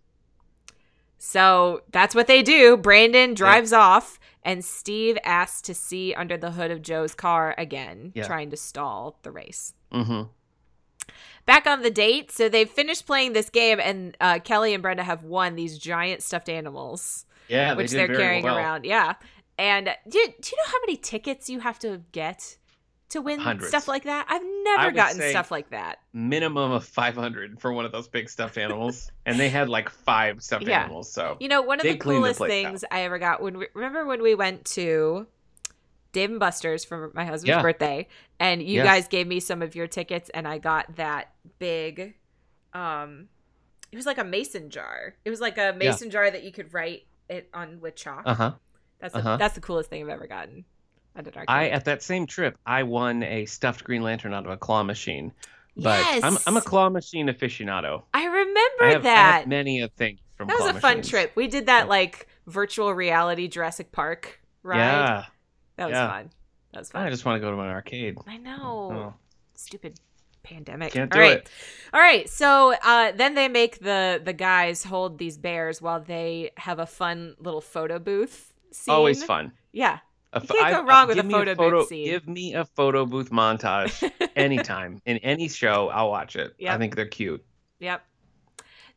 So that's what they do. Brandon drives off and Steve asks to see under the hood of Joe's car again, Yeah. trying to stall the race hmm back on the date. So they've finished playing this game, and uh, Kelly and Brenda have won these giant stuffed animals, Yeah, which they are carrying well. around. Yeah. And do, do you know how many tickets you have to get to win Hundreds. stuff like that? I've never gotten stuff like that. Minimum of five hundred for one of those big stuffed animals, and they had like five stuffed Yeah. animals. So You know, one of the the coolest place things I ever got when we remember when we went to Dave and Buster's for my husband's Yeah. birthday, and you Yes. guys gave me some of your tickets, and I got that big, um, it was like a mason jar. It was like a mason jar that you could write it on with chalk. uh huh. That's the, uh-huh. that's the coolest thing I've ever gotten. At. I at that same trip, I won a stuffed Green Lantern out of a claw machine. But I'm I'm a claw machine aficionado. I remember I have, I that. have many a thing from that was a fun trip. We did that like virtual reality Jurassic Park ride. Yeah, that was yeah. fun. That was fun. I just want to go to an arcade. I know. Oh. Stupid pandemic. Can't All do right. it. All right. So uh, then they make the the guys hold these bears while they have a fun little photo booth. Scene. Always fun. Yeah. A You can't I- go I- wrong with a give me photo booth scene. Give me a photo booth montage anytime in any show. I'll watch it. Yep. I think they're cute. Yep.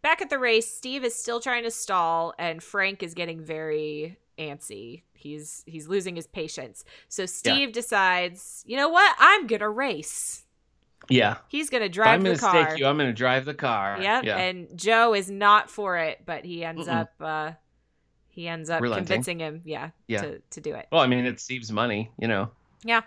Back at the race, Steve is still trying to stall, and Frank is getting very antsy. He's he's losing his patience. So Steve decides, you know what? I'm gonna race. Yeah. He's gonna drive I'm the gonna car. stake you. I'm gonna drive the car. Yep. Yeah. And Joe is not for it, but he ends Mm-mm. up uh he ends up Relenting. convincing him, yeah, Yeah. to to do it. well, I mean, it's Steve's money. You know. Yeah.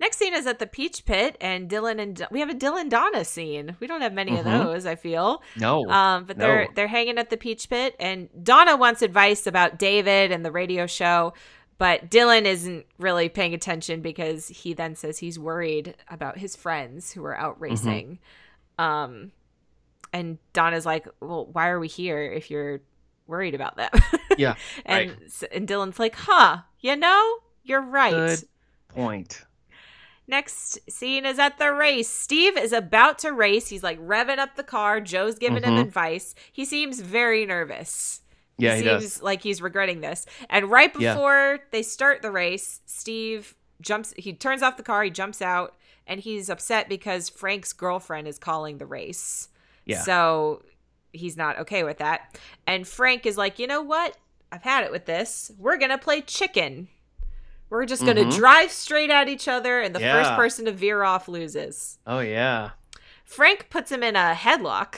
Next scene is at the Peach Pit, and Dylan and we have a Dylan Donna scene. We don't have many Mhm. of those, I feel. No. Um, but they're No. they're hanging at the Peach Pit, and Donna wants advice about David and the radio show, but Dylan isn't really paying attention because he then says he's worried about his friends who are Mm-hmm. out racing. Um, and Donna's like, "Well, why are we here if you're worried about them?" Yeah, and right. and Dylan's like, "Huh, you know, you're right." Good point. Next scene is at the race. Steve is about to race. He's like revving up the car. Joe's giving him Mhm. advice. He seems very nervous. Yeah, he he seems does. like he's regretting this. And right Yeah. before they start the race, Steve jumps he turns off the car, he jumps out, and he's upset because Frank's girlfriend is calling the race. Yeah. So he's not okay with that. And Frank is like, "You know what? I've had it with this. We're going to play chicken. We're just going to Mhm. drive straight at each other and the first person to veer off loses." Oh yeah. Frank puts him in a headlock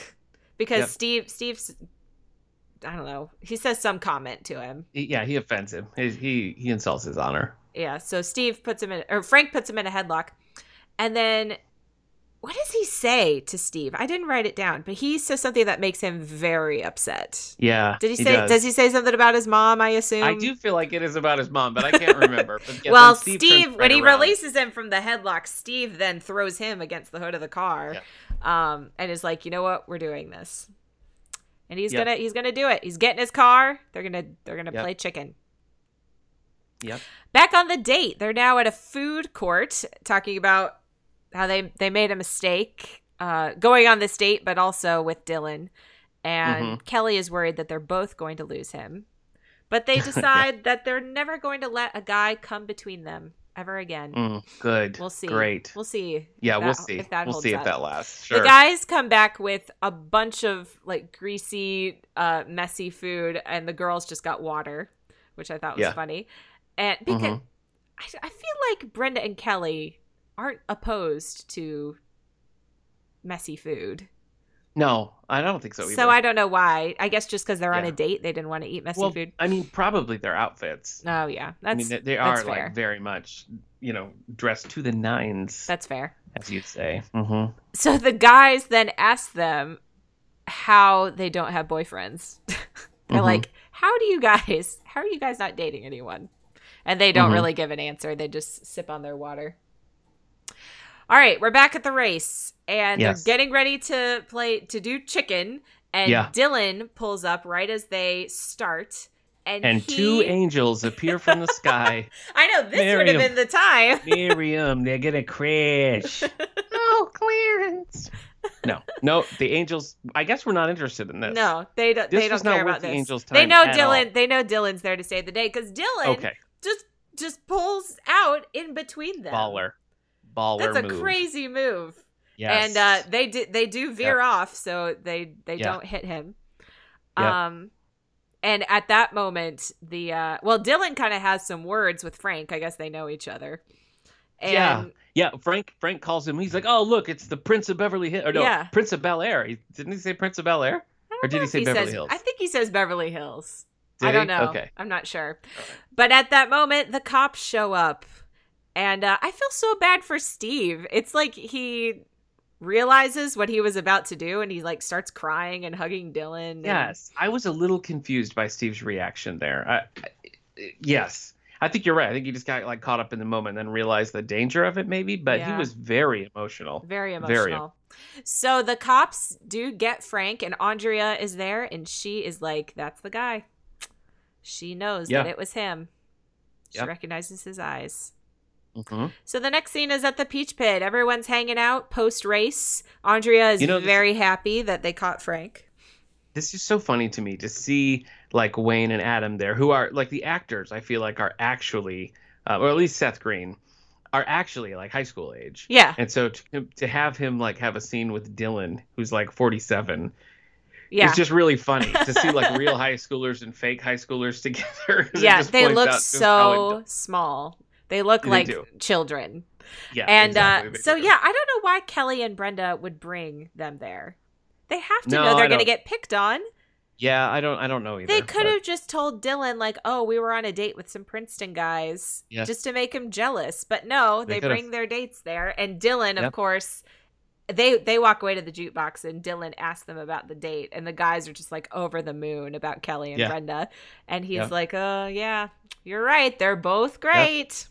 because Yep. Steve Steve's I don't know. He says some comment to him. Yeah, he offends him. He, he he insults his honor. Yeah, so Steve puts him in or Frank puts him in a headlock. And then what does he say to Steve? I didn't write it down, but he says something that makes him very upset. Yeah. Did he, say does. does. he say something about his mom, I assume? I do feel like it is about his mom, but I can't remember. Yeah, well, then Steve, turns when he around. releases him from the headlock, Steve then throws him against the hood of the car, um, and is like, "You know what? We're doing this." And he's Yep. gonna he's gonna do it. He's getting his car. They're gonna they're gonna Yep. play chicken. Yep. Back on the date, they're now at a food court talking about how they they made a mistake uh, going on this date, but also with Dylan. And Mm-hmm. Kelly is worried that they're both going to lose him, but they decide that they're never going to let a guy come between them ever again. Mm, good. We'll see. Great. We'll see. yeah, if we'll that- see. that we'll see up. if that lasts. Sure. The guys come back with a bunch of like greasy, uh, messy food, and the girls just got water, which I thought was Yeah. funny. and because Mhm. I, I feel like Brenda and Kelly aren't opposed to messy food. No, I don't think so either. So I don't know why. I guess just because they're on a date, they didn't want to eat messy well, food. I mean, probably their outfits. Oh yeah, that's I mean, they, they are like very much, you know, dressed to the nines, that's fair. as you'd say. Mm-hmm. So the guys then ask them how they don't have boyfriends. They're Mhm. like, "How do you guys? How are you guys not dating anyone?" And they don't Mhm. really give an answer. They just sip on their water. All right, we're back at the race, and Yes. they're getting ready to play to do chicken. And Yeah. Dylan pulls up right as they start, and And he, two angels appear from the sky. I know this would have Miriam. been the time. Miriam, they're gonna crash. oh, Clarence. No, no, the angels. I guess we're not interested in this. No, they don't. This they don't care about the this. Angels' they know Dylan. all. They know Dylan's there to save the day because Dylan Okay, just just pulls out in between them. baller, baller That's a move. crazy move. Yes. And uh, they do they do veer off, so they they Yeah. don't hit him. Yeah. Um, and at that moment, the uh, well, Dylan kind of has some words with Frank. I guess they know each other. And Yeah. yeah, Frank. Frank calls him. He's like, "Oh, look, it's the Prince of Beverly Hills." Or no, Yeah. Prince of Bel Air. Didn't he say Prince of Bel Air? I Or did he say Beverly says, Hills? I think he says Beverly Hills. Did I don't he? know. Okay. I'm not sure. Right. But at that moment, the cops show up, and uh, I feel so bad for Steve. It's like he realizes what he was about to do, and he like starts crying and hugging Dylan. and- Yes, I was a little confused by Steve's reaction there. I, I, yes, I think you're right. I think he just got like caught up in the moment and then realized the danger of it, maybe. But Yeah. he was very emotional. very Very. emotional. So the cops do get Frank, and Andrea is there, and she is like, "That's the guy." She knows Yeah. that it was him. She Yep. recognizes his eyes. Hmm So the next scene is at the Peach Pit. Everyone's hanging out post race. Andrea is You know, very happy that they caught Frank. This is so funny to me to see like Wayne and Adam there, who are like the actors. I feel like are actually, uh, or at least Seth Green, are actually like high school age. Yeah, And so to, to have him like have a scene with Dylan, who's like 47, yeah. it's just really funny to see like real high schoolers and fake high schoolers together. Yeah, they look out just how so small. They look They like do. children. Yeah, and exactly, uh, so do. yeah, I don't know why Kelly and Brenda would bring them there. They have to No, know they're going to get picked on. yeah, I don't, I don't know either. They could have just told Dylan like, "Oh, we were on a date with some Princeton guys," just to make him jealous. But no, They they, bring their dates there, and Dylan, of course, they they walk away to the jukebox, and Dylan asks them about the date, and the guys are just like over the moon about Kelly and Yeah. Brenda, and he's Yep. like, "Oh yeah, you're right. They're both great."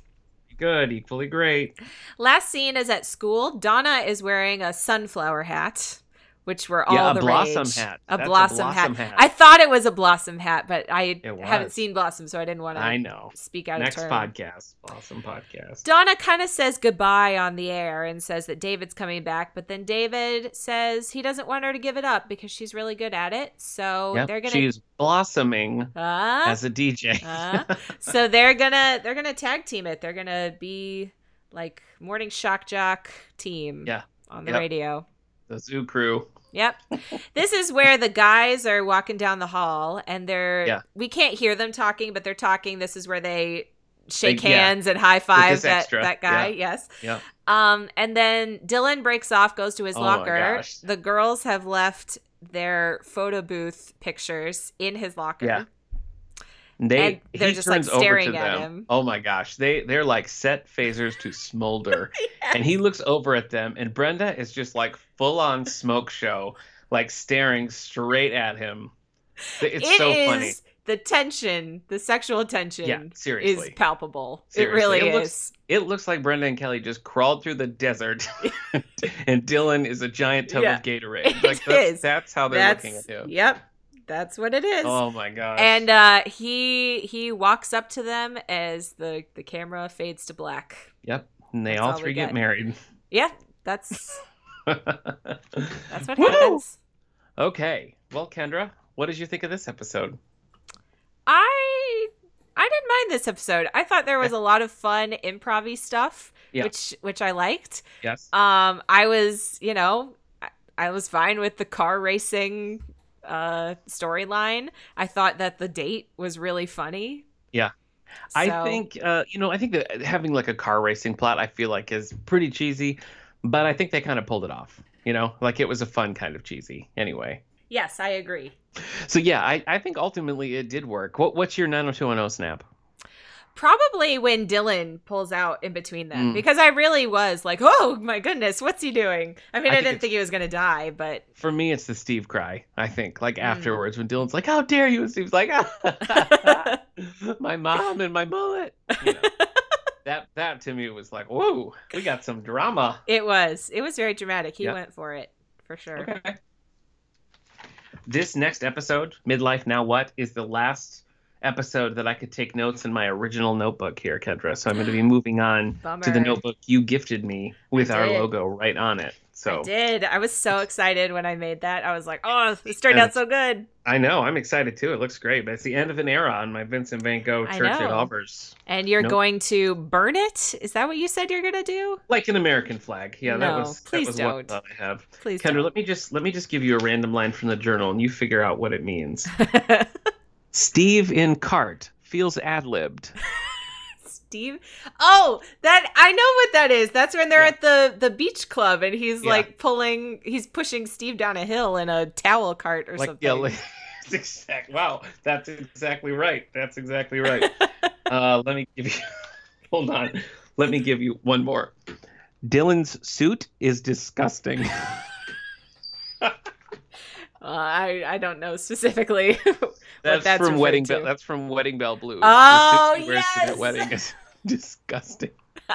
Good, equally great. Last scene is at school. Donna is wearing a sunflower hat, which were all Yeah, a the blossom rage. hat. A That's a blossom, blossom hat. hat. I thought it was a blossom hat, but I haven't seen blossom, so I didn't want to. I know. speak out Next of turn. podcast, awesome podcast. Donna kind of says goodbye on the air and says that David's coming back, but then David says he doesn't want her to give it up because she's really good at it. So Yep, they're gonna she's blossoming Ah, as a DJ. ah. so they're gonna they're gonna tag team it. They're gonna be like morning shock jock team Yeah. on the Yep. radio. The Zoo Crew. Yep. this is where the guys are walking down the hall and they're Yeah. we can't hear them talking, but they're talking. This is where they shake They- yeah. hands and high five that, extra. that guy. Yeah. Yes. Yeah. Um, and then Dylan breaks off, goes to his Oh locker. The girls have left their photo booth pictures in his locker. Yeah. They And they're he just, like, staring to at them. him. Oh my gosh, they they're like set phasers to smolder, and he looks over at them, and Brenda is just like full on smoke show, like staring straight at him. It's It so is- funny. The tension, the sexual tension Yeah, seriously. is palpable. Seriously. It really It is. looks- It looks like Brenda and Kelly just crawled through the desert, and Dylan is a giant tub Yeah. of Gatorade. It Like that's, is. that's how they're That's looking at him. yep. That's what it is. Oh my god! and uh, he he walks up to them as the the camera fades to black. yep, and they That's all three get get. married. Yeah, that's that's what Woo! happens. Okay. Well, Kendra, what did you think of this episode? I I didn't mind this episode. I thought there was a lot of fun improv stuff, Yeah. which which I liked. Yes. Um, I was you know I, I was fine with the car racing uh storyline. I thought that the date was really funny. Yeah. I think uh, you know, I think that having like a car racing plot, I feel like is pretty cheesy, but I think they kind of pulled it off. You know, like it was a fun kind of cheesy. Anyway, Yes, I agree. so yeah, I, I think ultimately it did work. What what's your 90210 snap? Probably when Dylan pulls out in between them Mm. because I really was like, "Oh my goodness, what's he doing?" I mean, I I, think didn't think he was going to die, but For me, it's the Steve cry. I think like Mm. afterwards when Dylan's like, "How dare you?" and Steve's like, "My mom and my mullet." You know, that that to me was like, "Whoa, we got some drama." it was it was very dramatic. He Yep. went for it for sure. Okay. This next episode, Midlife Now What, is the last episode that I could take notes in my original notebook here, Kendra. So I'm going to be moving on Bummer. to the notebook you gifted me with our logo right on it. So I did. I was so excited when I made that. I was like, "Oh, this turned out so good." I know I'm excited too. It looks great, but it's the end of an era on my Vincent Van Gogh Church at. Albers, And you're Nope. going to burn it? Is that what you said you're going to do? like an American flag. Yeah, that No, was please that was don't. one thought I have. Please. Kendra, don't. let me just let me just give you a random line from the journal, and you figure out what it means. Steve in cart feels ad libbed. Steve. Oh, that I know what that is. That's when they're Yeah. at the the beach club and he's Yeah. like pulling he's pushing Steve down a hill in a towel cart or like something. yeah, like, exact. Wow, that's exactly right. That's exactly right. uh, let me give you. Hold on. Let me give you one more. Dylan's suit is disgusting. Uh, I I don't know specifically. That's, that's from Wedding. Bell. That's from Wedding Bell Blues. Oh, the suit he wears to yes! wedding is disgusting.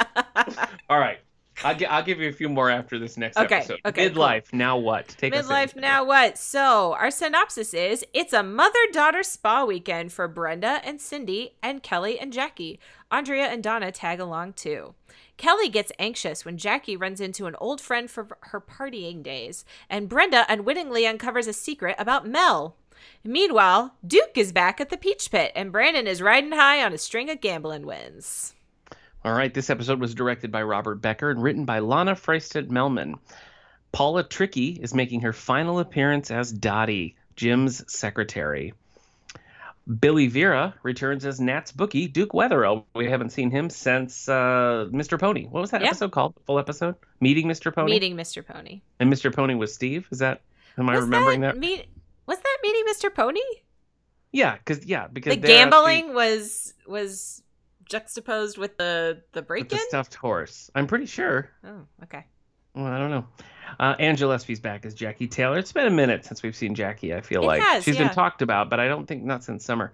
All right. I'll, gi- I'll give you a few more after this next Okay, episode. okay, cool. Midlife, now what? Take. Midlife now what? So, our synopsis is it's a mother daughter spa weekend for Brenda and Cindy and Kelly and Jackie. Andrea and Donna tag along too. Kelly gets anxious when Jackie runs into an old friend from her partying days, and Brenda unwittingly uncovers a secret about Mel. Meanwhile, Duke is back at the Peach Pit, and Brandon is riding high on a string of gambling wins. All right, this episode was directed by Robert Becker and written by Lana Freistat Melman. Paula Trickey is making her final appearance as Dottie, Jim's secretary. Billy Vera returns as Nat's bookie, Duke Wetherill. We haven't seen him since uh, Mr. Pony. What was that Yeah. episode called? Full episode? Meeting Mr. Pony? Meeting Mr. Pony. And Mr. Pony was Steve? Is that, am I remembering that? Meet, was that meeting Mr. Pony? Yeah, because, yeah, because the gambling was was juxtaposed with the the break the in. stuffed horse. I'm pretty sure. Oh, okay. Well, I don't know. Uh, Ann Gillespie's back as Jackie Taylor. It's been a minute since we've seen Jackie. I feel It like has, she's yeah. been talked about, but I don't think not since summer.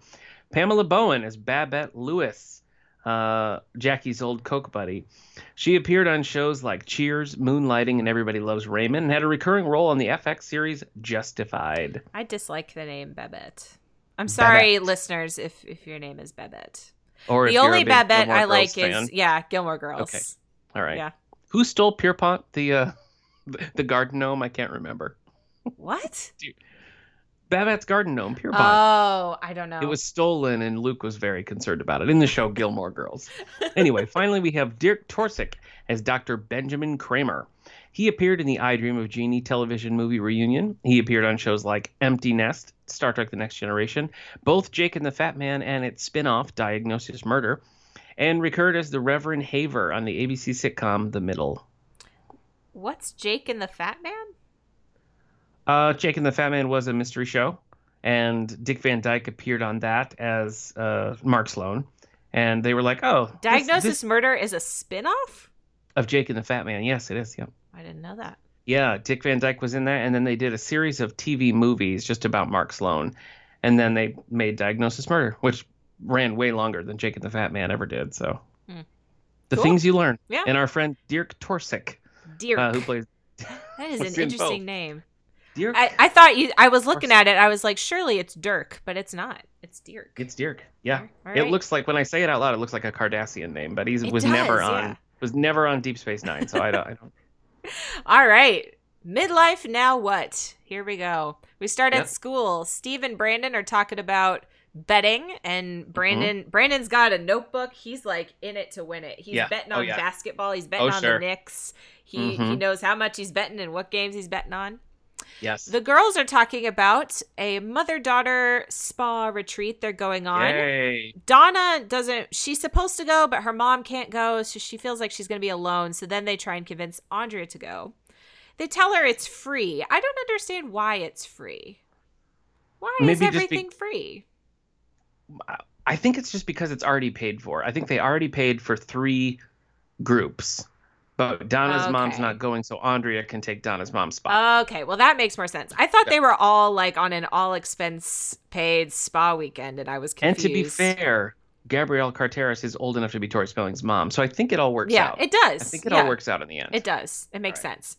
Pamela Bowen as Babette Lewis, uh, Jackie's old coke buddy. She appeared on shows like Cheers, Moonlighting, and Everybody Loves Raymond, and had a recurring role on the FX series Justified. I dislike the name Babette. I'm sorry, listeners, if if your name is Babette. Or if the only Babette Gilmore I Girls like fan. is yeah, Gilmore Girls. Okay. all right. Yeah. Who stole Pierpont, the uh, the garden gnome? I can't remember. What? Babette's garden gnome, Pierpont. Oh, I don't know. It was stolen, and Luke was very concerned about it in the show Gilmore Girls. anyway, finally, we have Dierk Torsek as Dr. Benjamin Kramer. He appeared in the I Dream of Jeannie television movie reunion. He appeared on shows like Empty Nest, Star Trek The Next Generation, both Jake and the Fat Man and its spin off, Diagnosis Murder, and recurred as the Reverend Haver on the ABC sitcom The Middle. What's Jake and the Fat Man? Uh, Jake and the Fat Man was a mystery show, and Dick Van Dyke appeared on that as uh, Mark Sloan. And they were like, "Oh, Diagnosis this- Murder is a spin-off? of Jake and the Fat Man." Yes, it is. Yep. I didn't know that. Yeah, Dick Van Dyke was in that, and then they did a series of TV movies just about Mark Sloan, and then they made Diagnosis Murder, which ran way longer than Jake and the Fat Man ever did. So, Hmm. the Cool. things you learn. Yeah. And our friend Dierk Torsek, Dirk. uh, who plays that is an in interesting both. name. Dirk. I, I thought you I was looking at it, I was like, surely it's Dirk, but it's not. It's Dirk. It's Dirk. Yeah. All It looks like when I say it out loud, it looks like a Cardassian name, but he was never on yeah. was never on Deep Space Nine, so I don't. I don't All right. Midlife now what? Here we go. We start Yep. at school. Steve and Brandon are talking about betting Mm-hmm. and Brandon Brandon's got a notebook. He's like in it to win it. He's Yeah. betting Oh, on yeah. basketball. He's betting Oh, on sure. the Knicks. He he Mhm. knows how much he's betting and what games he's betting on. Yes. The girls are talking about a mother daughter spa retreat they're going on. Yay. Donna doesn't, she's supposed to go, but her mom can't go. So she feels like she's going to be alone. So then they try and convince Andrea to go. They tell her it's free. I don't understand why it's free. Why is Maybe be- everything free? I think it's just because it's already paid for. I think they already paid for three groups. But Donna's mom's not going, so Andrea can take Donna's mom's spot. Okay, well that makes more sense. I thought Yeah. they were all like on an all expense paid spa weekend, and I was confused. and to be fair, Gabrielle Carteris is old enough to be Tori Spelling's mom, so I think it all works yeah, out. it does. I think it Yeah, all works out in the end. It does. It makes right. sense.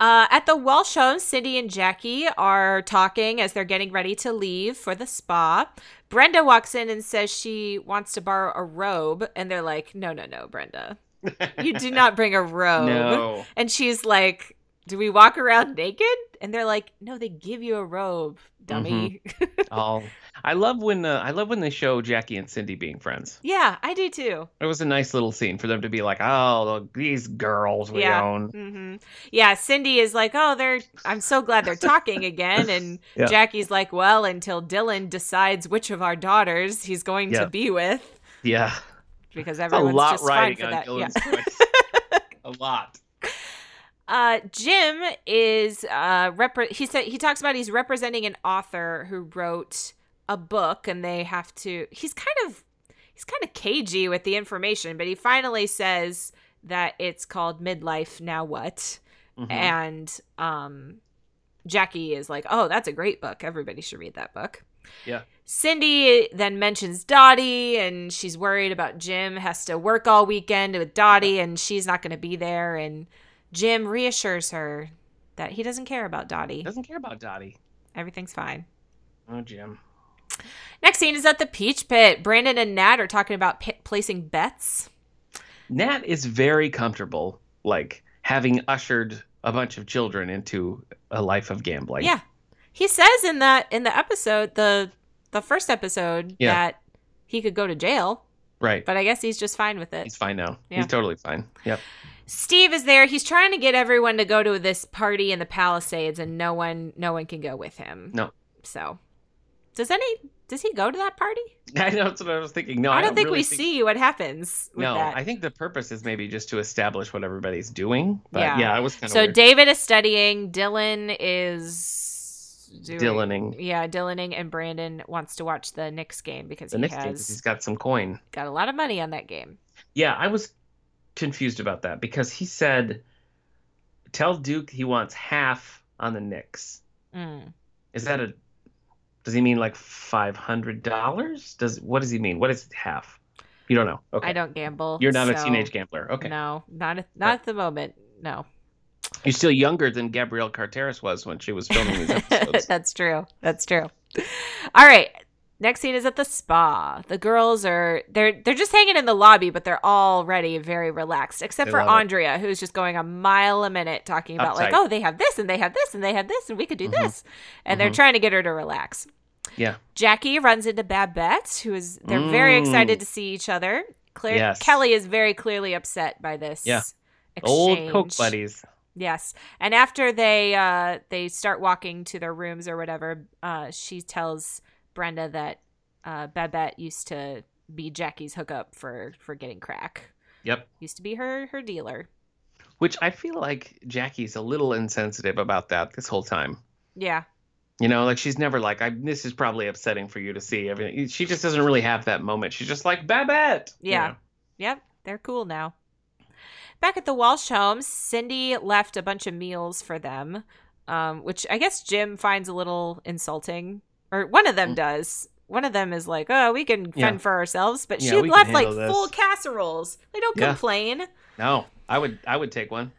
Uh, at the Walsh home, Cindy and Jackie are talking as they're getting ready to leave for the spa. Brenda walks in and says she wants to borrow a robe, and they're like, "No, no, no, Brenda, you do not bring a robe." no. And she's like, "Do we walk around naked?" And they're like, "No, they give you a robe, dummy." Oh, I love when uh, I love when they show Jackie and Cindy being friends. yeah, I do too. It was a nice little scene for them to be like, "Oh, these girls we Yeah. own." hmm Yeah, Cindy is like, "Oh, they're. I'm so glad they're talking again." And Yeah. Jackie's like, "Well, until Dylan decides which of our daughters he's going Yeah. to be with, Yeah, because It's a everyone's lot just riding for on that." Dylan's Yeah. a lot. Uh, Jim is uh, repre- he said he talks about he's representing an author who wrote a book, and they have to. He's kind of he's kind of cagey with the information, but he finally says that it's called Midlife. Now what? Mhm. and um Jackie is like, "Oh, that's a great book. Everybody should read that book." Yeah. Cindy then mentions Dottie and she's worried about Jim has to work all weekend with Dottie and she's not going to be there and Jim reassures her that he doesn't care about Dottie. Doesn't care about Dottie. Everything's fine. Oh, Jim. Next scene is at the Peach Pit. Brandon and Nat are talking about p- placing bets. Nat is very comfortable, like having ushered a bunch of children into a life of gambling. Yeah. He says in that in the episode, the the first episode Yeah. that he could go to jail. Right. but I guess he's just fine with it. He's fine now. Yeah. He's totally fine. Yep. Steve is there. He's trying to get everyone to go to this party in the Palisades, and no one, no one can go with him. No. So, does any does he go to that party? I know that's what I was thinking. No, I, I, don't, think really we see what happens with No, that. I think the purpose is maybe just to establish what everybody's doing. But Yeah. yeah, it was kind of so weird. David is studying. Dylan is doing, Dylaning. Yeah, Dylaning, and Brandon wants to watch the Knicks game because the he 'cause has he's got some coin. got a lot of money on that game. Yeah, I was confused about that because he said, "Tell Duke he wants half on the Knicks." Mm. Is that a? Does he mean like five hundred dollars? Does what does he mean? What is half? You don't know. Okay. I don't gamble. You're not a teenage gambler. Okay. No, not at, not at the moment. No. You're still younger than Gabrielle Carteris was when she was filming these episodes. That's true. That's true. All right. Next scene is at the spa. The girls are they're they're just hanging in the lobby, but they're already very relaxed, except for love it. Andrea, who's just going a mile a minute talking about like, oh, they have this and they have this and they have this and we could do Mhm. this, and they're Mhm. trying to get her to relax. Yeah. Jackie runs into Babette, who is they're very Mm. excited to see each other. Claire Yes. Kelly is very clearly upset by this. Yeah. Exchange. Old Coke buddies. Yes. And after they uh they start walking to their rooms or whatever, uh she tells Brenda that uh Babette used to be Jackie's hookup for for getting crack. Yep. Used to be her her dealer. Which I feel like Jackie's a little insensitive about that this whole time. Yeah. You know, like she's never like, I, this is probably upsetting for you to see. I mean, She just doesn't really have that moment. She's just like Babette. you Yeah. know? Yep, they're cool now. Back at the Walsh home, Cindy left a bunch of meals for them, um, which I guess Jim finds a little insulting, or one of them Mm. does. One of them is like, "Oh, we can fend Yeah. for ourselves," but Yeah, she left like this. full casseroles. They don't Yeah. complain. No, I would, I would take one.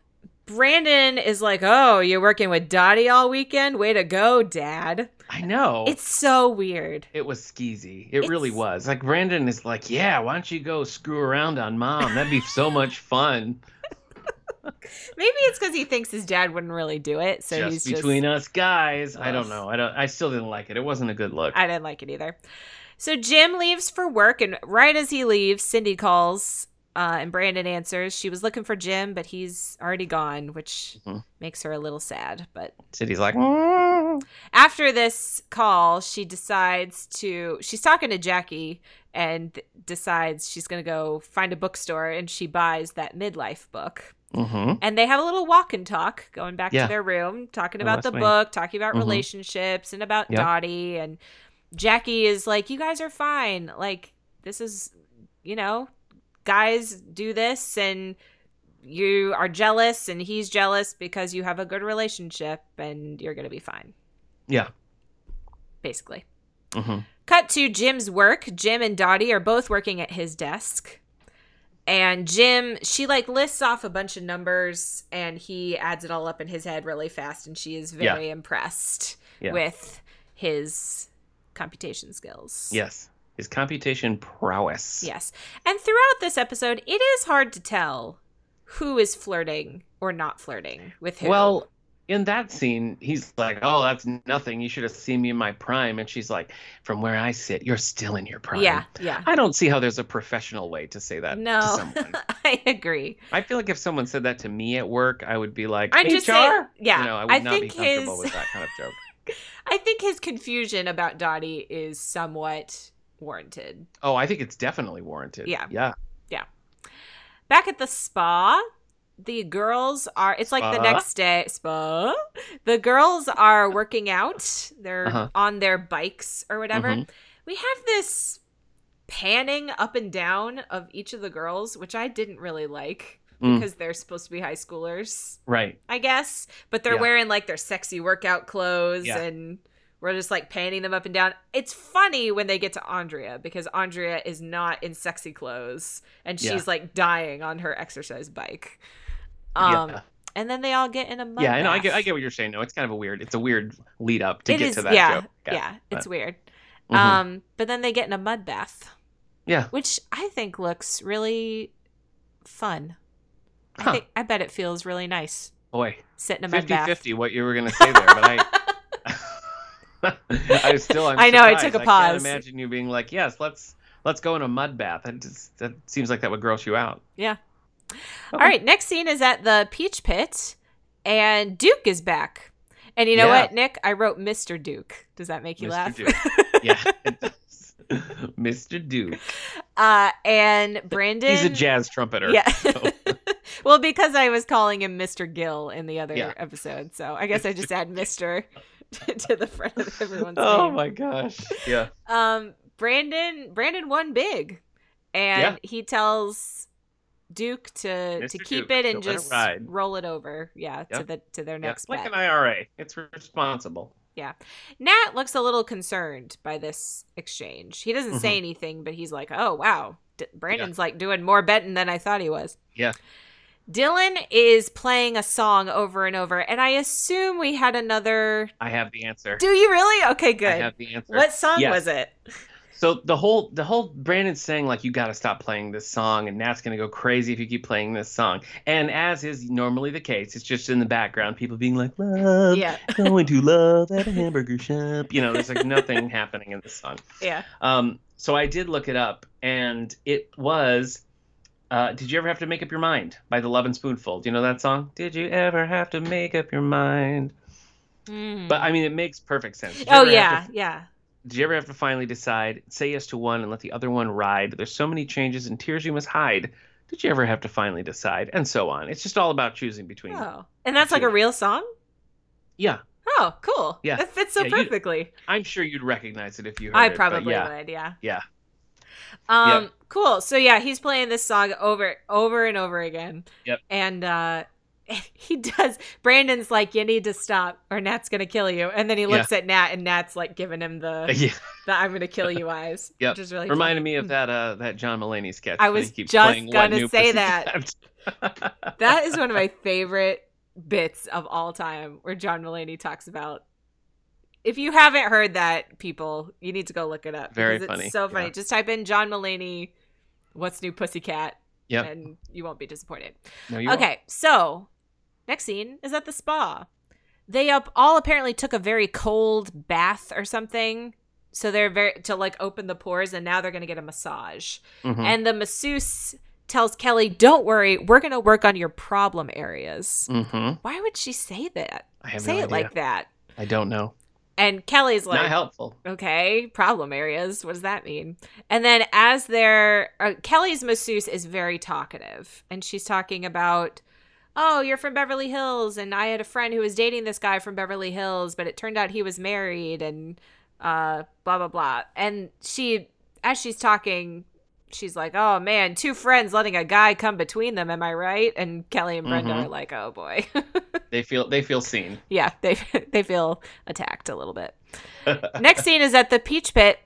Brandon is like, "Oh, you're working with Dottie all weekend? Way to go, Dad!" I know. It's so weird. it was skeezy. It really was. Like Brandon is like, yeah, why don't you go screw around on mom? That'd be so much fun. Maybe it's because he thinks his dad wouldn't really do it, so just he's between just. us guys. I don't know. I don't. I still didn't like it. It wasn't a good look. I didn't like it either. So Jim leaves for work, and right as he leaves, Cindy calls Uh, and Brandon answers, she was looking for Jim, but he's already gone, which Mhm. makes her a little sad. But Cindy's like, "Mm." after this call, she decides to. She's talking to Jackie and decides she's going to go find a bookstore and she buys that midlife book. Mhm. And they have a little walk and talk going back Yeah. to their room, talking The about the book, talking about Mhm. relationships and about Yep. Dottie. And Jackie is like, You guys are fine. Like, this is, you know, guys do this and you are jealous and he's jealous because you have a good relationship and you're going to be fine, yeah. basically. Mhm. Cut to Jim's work. Jim and Dottie are both working at his desk. And Jim, she like lists off a bunch of numbers and he adds it all up in his head really fast. And she is Yeah. very impressed Yeah. with his computation skills. Yes. His computation prowess. Yes. And throughout this episode, it is hard to tell who is flirting or not flirting with who. Well, in that scene, he's like, "Oh, that's nothing. You should have seen me in my prime." And she's like, "From where I sit, you're still in your prime." yeah, yeah. I don't see how there's a professional way to say that to No, someone. I agree. I feel like if someone said that to me at work, I would be like, I'm HR? just saying- yeah, You know, I would I not be comfortable his- with that kind of joke. I think his confusion about Dottie is somewhat warranted. Oh, I think it's definitely warranted. Yeah, yeah. Yeah. Back at the spa, the girls are it's like the next day spa. The girls are working out. They're Uh-huh. on their bikes or whatever. Mhm. We have this panning up and down of each of the girls, which I didn't really like Mm. because they're supposed to be high schoolers, Right. I guess. But they're Yeah. wearing like their sexy workout clothes Yeah. and we're just like panning them up and down. It's funny when they get to Andrea because Andrea is not in sexy clothes and she's Yeah. like dying on her exercise bike. Um yeah. and then they all get in a mud Yeah, I know. I get, I get what you're saying. No, it's kind of a weird. It's a weird lead up to It get is- to that yeah, joke. Yeah, it's weird. Mhm. Um, but then they get in a mud bath, yeah. which I think looks really fun. I think I bet it feels really nice. Boy, Sit in a mud 50 bath. 50 what you were going to say there, but I. I still. I'm I know, I took a pause. I can't imagine you being like, "Yes, let's let's go in a mud bath." That just that seems like that would gross you out. Yeah. Okay. All right, next scene is at the Peach Pit, and Duke is back. And you know Yeah. what, Nick? I wrote Mr. Duke. Does that make you Mr. laugh? Duke. Yeah, it does. Mr. Duke. uh, and Brandon. He's a jazz trumpeter. Yeah. so- well, because I was calling him Mr. Gil in the other Yeah. episode, so I guess I just add Mr. to the front of everyone's name. oh name. my gosh. Yeah. Um, Brandon, Brandon won big, and Yeah. he tells Duke to to keep Duke, it and let it just roll it over, yeah, to the to their Yeah. next Like bet. an IRA. It's responsible. Yeah, Nat looks a little concerned by this exchange. He doesn't say Mhm. anything, but he's like, "Oh wow, D- Brandon's like doing more betting than I thought he was." Yeah. Dylan is playing a song over and over, and I assume we had another. I have the answer. Do you really? Okay, good. I have the answer. What song Yes. was it? So the whole the whole Brandon's saying like you got to stop playing this song and Nat's gonna go crazy if you keep playing this song. And as is normally the case, it's just in the background, people being like, "Love, Yeah, going to love at a hamburger shop." You know, there's like nothing happening in the song. yeah. Um, so I did look it up, and it was. Uh, did you ever have to make up your mind by the Lovin' Spoonful? Do you know that song? Did you ever have to make up your mind? Mm. But I mean, it makes perfect sense. Oh yeah, to yeah. Did you ever have to finally decide, say yes to one and let the other one ride? There's so many changes and tears you must hide. Did you ever have to finally decide? And so on. It's just all about choosing between. Oh, and that's like a real song. Yeah, Oh, cool. Yeah. that fits so Yeah, perfectly. I'm sure you'd recognize it if you heard I it. probably yeah. would. Yeah. Yeah. Um. Cool. So yeah, he's playing this song over, over and over again. Yep. And uh, he does. Brandon's like, "You need to stop, or Nat's gonna kill you." And then he Yeah. looks at Nat, and Nat's like giving him the, Yeah, the "I'm gonna kill you" eyes. Yep. Which is really reminded funny. me of that uh that John Mulaney sketch. I was keeps just gonna say that. That is one of my favorite bits of all time, where John Mulaney talks about. If you haven't heard that, people, you need to go look it up. Very because funny, It's so funny. yeah. Just type in John Mulaney, "What's New Pussycat," Yep. and you won't be disappointed. No, you won't. Okay, so next scene is at the spa. They up all apparently took a very cold bath or something. So they're very to like open the pores and now they're gonna get a massage. Mhm. And the masseuse tells Kelly, "Don't worry, we're going to work on your problem areas." Mm-hmm. Why would she say that? Say no it like that. I don't know. And Kelly's like, Not helpful. okay, problem areas. What does that mean? And then as they're, uh, Kelly's masseuse is very talkative, and she's talking about, oh, you're from Beverly Hills, and I had a friend who was dating this guy from Beverly Hills, but it turned out he was married, and uh, blah blah blah. And she, as she's talking. She's like, "Oh man, two friends letting a guy come between them. Am I right?" And Kelly and Brenda Mhm. are like, "Oh boy, They feel they feel seen. yeah." They they feel attacked a little bit. Next scene is at the Peach Pit.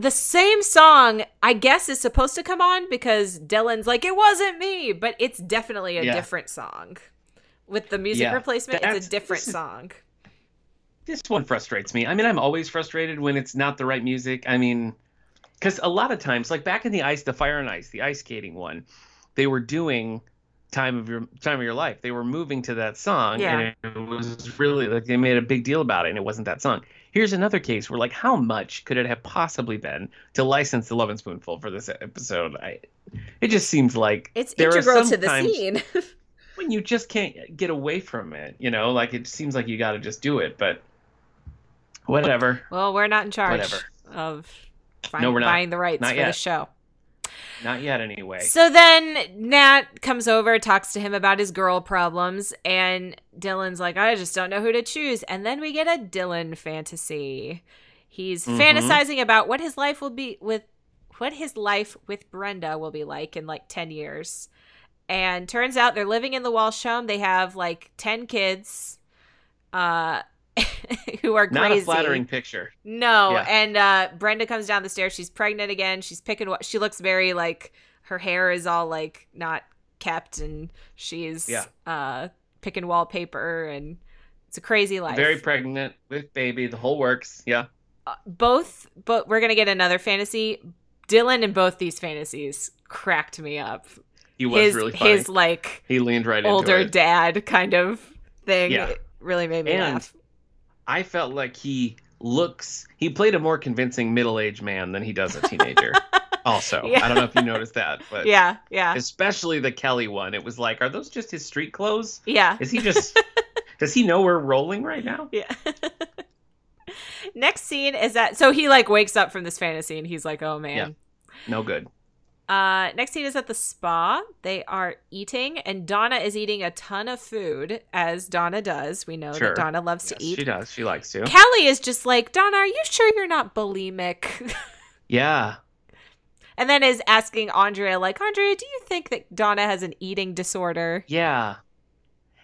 The same song, I guess, is supposed to come on because Dylan's like, it wasn't me, but it's definitely a Yeah. different song. With the music Yeah. replacement, That's- it's a different this is- song. this one frustrates me. I mean, I'm always frustrated when it's not the right music. I mean, because a lot of times, like back in the ice, the fire and ice, the ice skating one, they were doing time of your time of your life. They were moving to that song, Yeah. and it was really like they made a big deal about it, and it wasn't that song. Here's another case where, like, how much could it have possibly been to license the Lovin' Spoonful for this episode? I, it just seems like It's there are integral to the scene. when you just can't get away from it. You know, like it seems like you got to just do it, but whatever. well, we're not in charge Whatever. of find, No, we're not. buying the rights Not for the show. Not yet, anyway. So then Nat comes over, talks to him about his girl problems, and Dylan's like, I just don't know who to choose. And then we get a Dylan fantasy. He's Mhm. fantasizing about what his life will be with what his life with Brenda will be like in like 10 years. And turns out they're living in the Walsh home. They have like 10 kids uh who are Not crazy. a flattering picture. No, Yeah. and uh Brenda comes down the stairs. She's pregnant again. She's picking what she looks very like her hair is all like not kept and she's Yeah. uh picking wallpaper and it's a crazy life. Very pregnant with baby. The whole works. Yeah. Uh, both but we're going to get another fantasy. Dylan in both these fantasies cracked me up. He was his really funny. his like he leaned right older dad kind of thing Yeah. really made me And laugh. I felt like he looks. He played a more convincing middle-aged man than he does a teenager. also, Yeah. I don't know if you noticed that, but Yeah, yeah. especially the Kelly one. It was like, are those just his street clothes? Yeah. Is he just? does he know we're rolling right now? Yeah. Next scene is that so he like wakes up from this fantasy and he's like, "Oh man." No good. Uh next scene is at the spa. They are eating and Donna is eating a ton of food as Donna does. We know Sure. that Donna loves Yes, to eat. she does. She likes to. Kelly is just like, "Donna, are you sure you're not bulimic?" Yeah. and then is asking Andrea like, "Andrea, do you think that Donna has an eating disorder?" Yeah.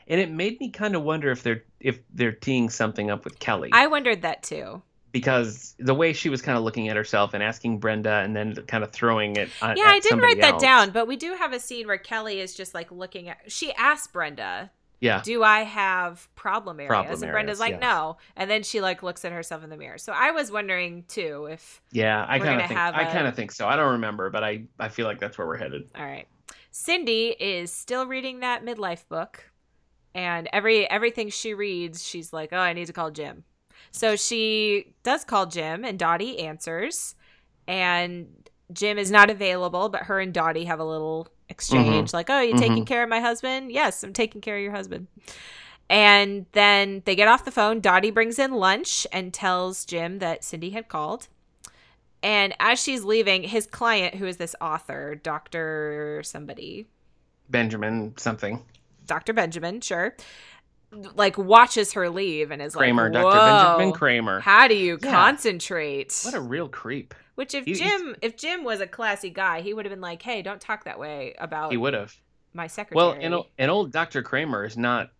And it made me kind of wonder if they're if they're teeing something up with Kelly I wondered that too. Because the way she was kind of looking at herself and asking Brenda and then kind of throwing it. Yeah, I didn't write that else. down, but we do have a scene where Kelly is just like looking at. She asked Brenda, Yeah. "Do I have problem areas?" Problem and Brenda's like, yes. "No." And then she like looks at herself in the mirror. So I was wondering too if Yeah, I kind of think have I kind of think so. I don't remember, but I I feel like that's where we're headed. all right. Cindy is still reading that midlife book, and every everything she reads, she's like, "Oh, I need to call Jim." So she does call Jim, and Dottie answers, and Jim is not available, but her and Dottie have a little exchange, mm-hmm. like, "Oh, you taking mm-hmm. care of my husband?" Yes, I'm taking care of your husband. And then they get off the phone. Dottie brings in lunch and tells Jim that Cindy had called. And as she's leaving, his client, who is this author, Dr. somebody, Benjamin something. Dr. Benjamin, sure, like watches her leave and is Kramer, like, Dr. Benjamin Kramer. How do you Yeah. concentrate? What a real creep. Which if He- Jim if Jim was a classy guy, he would have been like, "Hey, don't talk that way about He would have. my secretary." Well, and, o- and old Dr. Kramer is not.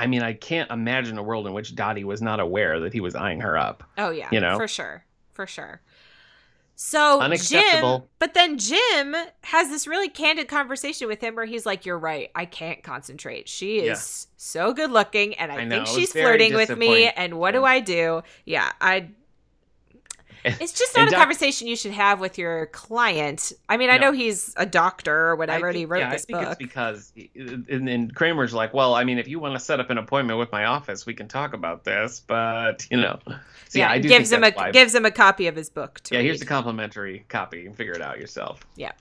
I mean, I can't imagine a world in which Dottie was not aware that he was eyeing her up. Oh yeah, you know? for sure, for sure. So Unacceptable. Jim, but then Jim has this really candid conversation with him where he's like, "You're right, I can't concentrate. She is Yeah. so good looking, and I, I think it she's flirting with me. And what do I do? Yeah, I." It's just not a doc- conversation you should have with your client. I mean, I No. know he's a doctor or whatever, I and he wrote yeah, this I think book. it's because, and, and Kramer's like, well, I mean, if you want to set up an appointment with my office, we can talk about this, but you know, so yeah, I do gives think him a why. gives him a copy of his book. Yeah, here's read. the complimentary copy. You can figure it out yourself. Yeah.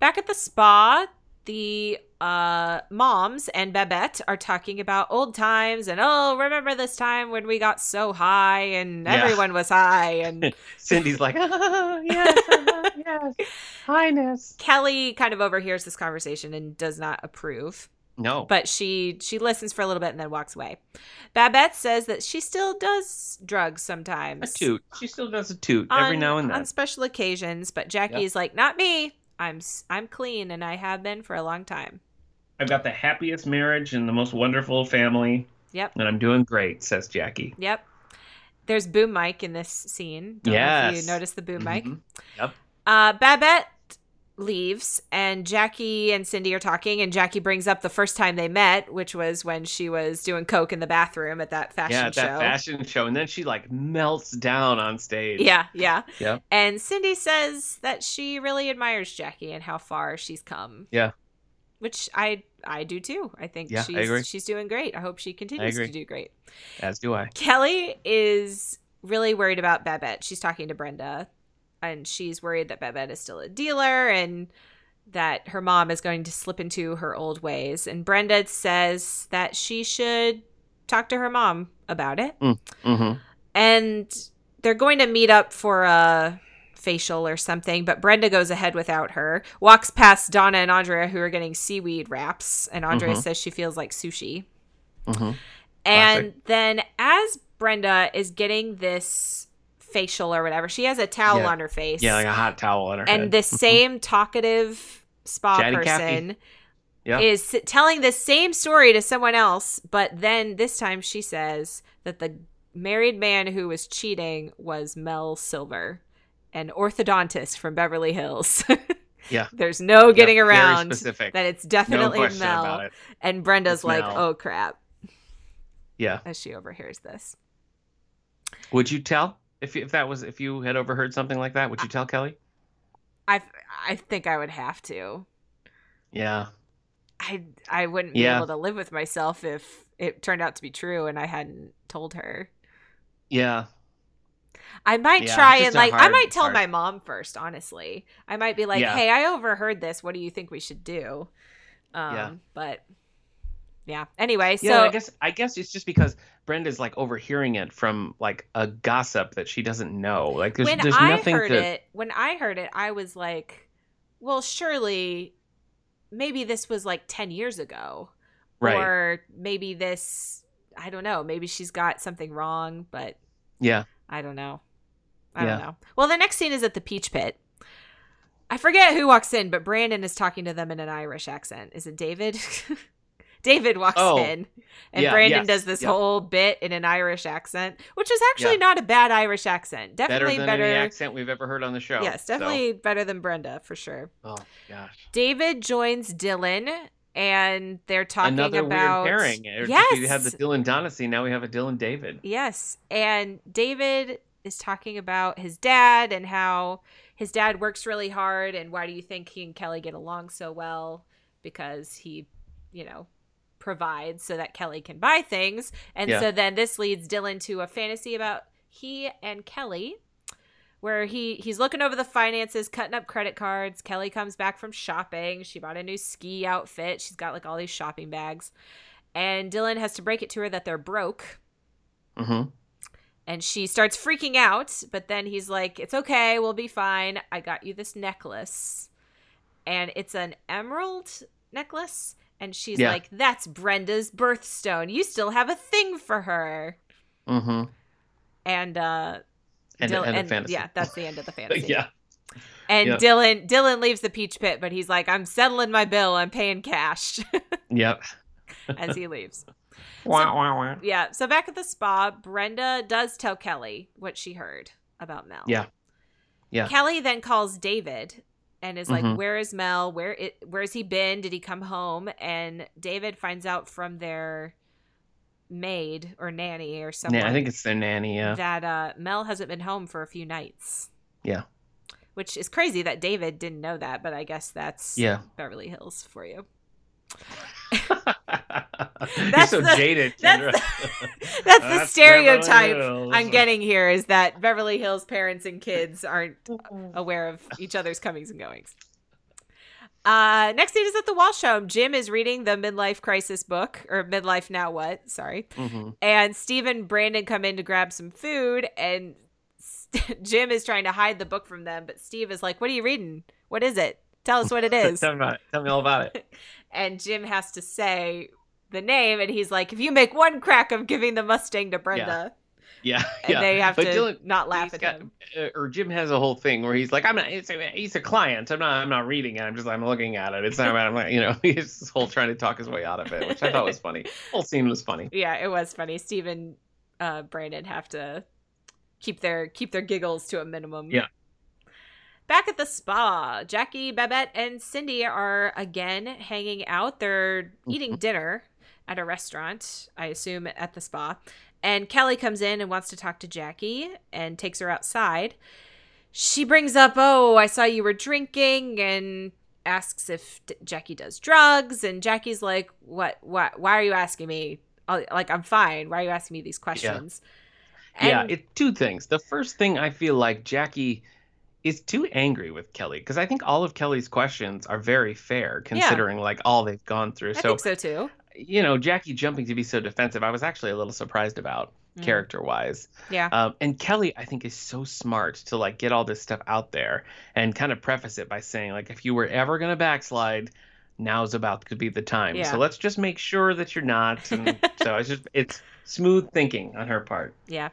Back at the spa, the uh, moms and Babette are talking about old times and oh, remember this time when we got so high and Yeah. everyone was high and Cindy's like, ah, yes, yes, highness. Kelly kind of overhears this conversation and does not approve. No, but she she listens for a little bit and then walks away. Babette says that she still does drugs a sometimes. toot. She still does a toot every on- now and then. on special occasions, but Jackie's like, "Not me. I'm I'm clean and I have been for a long time." I've got the happiest marriage and the most wonderful family, Yep. and I'm doing great, says Jackie. Yep. There's boom mic in this scene. Don't know if Yes. you notice the boom mic. Mhm. Yep. Uh, Babette leaves, and Jackie and Cindy are talking, and Jackie brings up the first time they met, which was when she was doing coke in the bathroom at that fashion Yeah, at that show. fashion show, and then she like melts down on stage. Yeah, yeah. Yeah. And Cindy says that she really admires Jackie and how far she's come. Yeah. Which I I do too. I think Yeah, I she's agree. she's doing great. I hope she continues to do great. As do I. Kelly is really worried about Babette. She's talking to Brenda and she's worried that Babette is still a dealer and that her mom is going to slip into her old ways. And Brenda says that she should talk to her mom about it. Mm-hmm. And they're going to meet up for a facial or something, but Brenda goes ahead without her. Walks past Donna and Andrea who are getting seaweed wraps, and Andrea Mhm. says she feels like sushi. Mm-hmm. And then as Brenda is getting this facial or whatever, she has a towel Yeah. on her face. Yeah, like a hot towel on her head. and the mm-hmm. same talkative spa Chatty person Yeah. is telling the same story to someone else, but then this time she says that the married man who was cheating was Mel Silver, an orthodontist from Beverly Hills. Yeah. There's no getting very around specific. that it's definitely question Mel. it. And Brenda's It's like, Mel. "Oh crap." Yeah. as she overhears this. Would you tell if if that was if you had overheard something like that? Would you tell Kelly? I I think I would have to. Yeah. I I wouldn't be Yeah. able to live with myself if it turned out to be true and I hadn't told her. Yeah. I might Yeah, try and like I might tell hard. my mom first, honestly. I might be like, Yeah. "Hey, I overheard this. What do you think we should do?" Um Yeah. but yeah. Anyway, Yeah. so I guess I guess it's just because Brenda's like overhearing it from like a gossip that she doesn't know. Like there's when there's I nothing heard to it, when I heard it, I was like, "Well, surely maybe this was like 10 years ago." right. Or maybe this I don't know, maybe she's got something wrong, but yeah. I don't know. I Yeah. don't know. Well, the next scene is at the Peach Pit. I forget who walks in, but Brandon is talking to them in an Irish accent. Is it David? David walks Oh. in, and Yeah, Brandon yes, does this yep. whole bit in an Irish accent, which is actually Yeah. not a bad Irish accent. Better Definitely than better. any accent we've ever heard on the show. yes, so- definitely better than Brenda for sure. Oh gosh. David joins Dylan, and they're talking about. Another about weird pairing. Yes, We had the Dylan Donna scene. Now we have a Dylan David. Yes. And David is talking about his dad and how his dad works really hard and why do you think he and Kelly get along so well? Because he, you know, provides so that Kelly can buy things. And Yeah. so then this leads Dylan to a fantasy about he and Kelly where he he's looking over the finances, cutting up credit cards. Kelly comes back from shopping. She bought a new ski outfit. She's got like all these shopping bags. And Dylan has to break it to her that they're broke Mm-hmm. and she starts freaking out but then he's like it's okay we'll be fine i got you this necklace and it's an emerald necklace and she's Yeah. like that's brenda's birthstone you still have a thing for her Mm-hmm. and uh And, Dylan- and, and- fantasy. yeah that's the end of the fantasy yeah. and yeah. dylan dylan leaves the peach pit but he's like i'm settling my bill i'm paying cash Yep. as he leaves Wah, wah, wah. yeah so back at the spa brenda does tell kelly what she heard about mel Yeah. Yeah. Kelly then calls David and is like, Mhm. "Where is Mel? Where it? Where's he been? Did he come home?" And David finds out from their maid or nanny or something. Yeah, I think it's their nanny. Yeah. that uh, Mel hasn't been home for a few nights. Yeah. which is crazy that David didn't know that, but I guess that's Yeah. Beverly Hills for you. You're That's so the- jaded, that's Kendra. the- That's the That's stereotype I'm getting here is that Beverly Hills parents and kids aren't aware of each other's comings and goings. Uh, next scene is at the Walsh home. Jim is reading the midlife crisis book, or midlife now what? Sorry. hmm And Steve and Brandon come in to grab some food, and S- Jim is trying to hide the book from them, but Steve is like, "What are you reading? What is it? Tell us what it is." Tell me. Tell me all about it. And Jim has to say the name, and he's like, "If you make one crack of giving the Mustang to Brenda," Yeah, and yeah. they have But to Dylan- not laugh at got- him. uh, or Jim has a whole thing where he's like, I'm not. It's a, he's a client. I'm not. I'm not reading it. I'm just. I'm looking at it. It's not. About I'm not. You know. He's this whole trying to talk his way out of it, which I thought was funny. The whole scene was funny. Yeah, it was funny. Stephen, uh, Brandon have to keep their keep their giggles to a minimum. Yeah. Back at the spa, Jackie, Babette, and Cindy are again hanging out. They're mm-hmm. eating dinner at a restaurant, I assume at the spa. And Kelly comes in and wants to talk to Jackie and takes her outside. She brings up, "Oh, I saw you were drinking," and asks if D- Jackie does drugs. And Jackie's like, "What? What? Why are you asking me? Like, I'm fine. Why are you asking me these questions?" yeah, And- it two things. The first thing I feel like Jackie is too angry with Kelly because I think all of Kelly's questions are very fair considering like all they've gone through. I so think so too. you know, Jackie jumping to be so defensive, I was actually a little surprised about Mm. character wise. Yeah. Um, and Kelly, I think, is so smart to like get all this stuff out there and kind of preface it by saying, like, if you were ever gonna backslide, now's about to be the time. Yeah. So let's just make sure that you're not. And so it's just it's smooth thinking on her part. Yeah.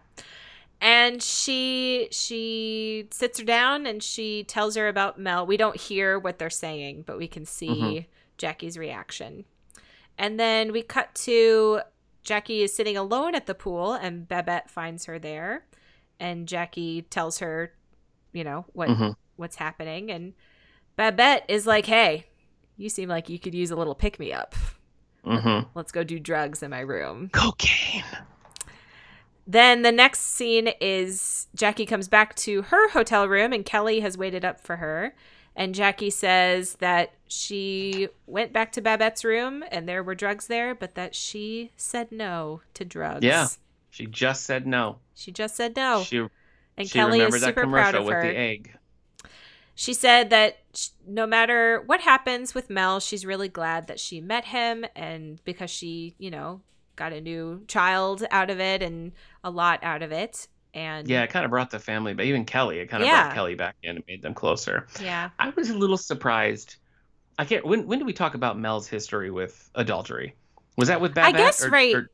And she she sits her down and she tells her about Mel. We don't hear what they're saying, but we can see Mhm. Jackie's reaction. And then we cut to Jackie is sitting alone at the pool and Babette finds her there. And Jackie tells her, you know, what Mhm. what's happening and Babette is like, "Hey, you seem like you could use a little pick me up. Mm-hmm. Let's go do drugs in my room." Cocaine. Then the next scene is Jackie comes back to her hotel room and Kelly has waited up for her. And Jackie says that she went back to Babette's room and there were drugs there, but that she said no to drugs. Yeah. She just said no. She just said no. She and she Kelly remembered is that super commercial proud of with her. the egg. She said that no matter what happens with Mel, she's really glad that she met him and because she, you know, got a new child out of it and a lot out of it. And Yeah, it kind of brought the family, but even Kelly, it kind of Yeah. brought Kelly back in and made them closer. yeah. I was a little surprised. I can't. When when did we talk about Mel's history with adultery? Was that with Babette? I guess or- right- or-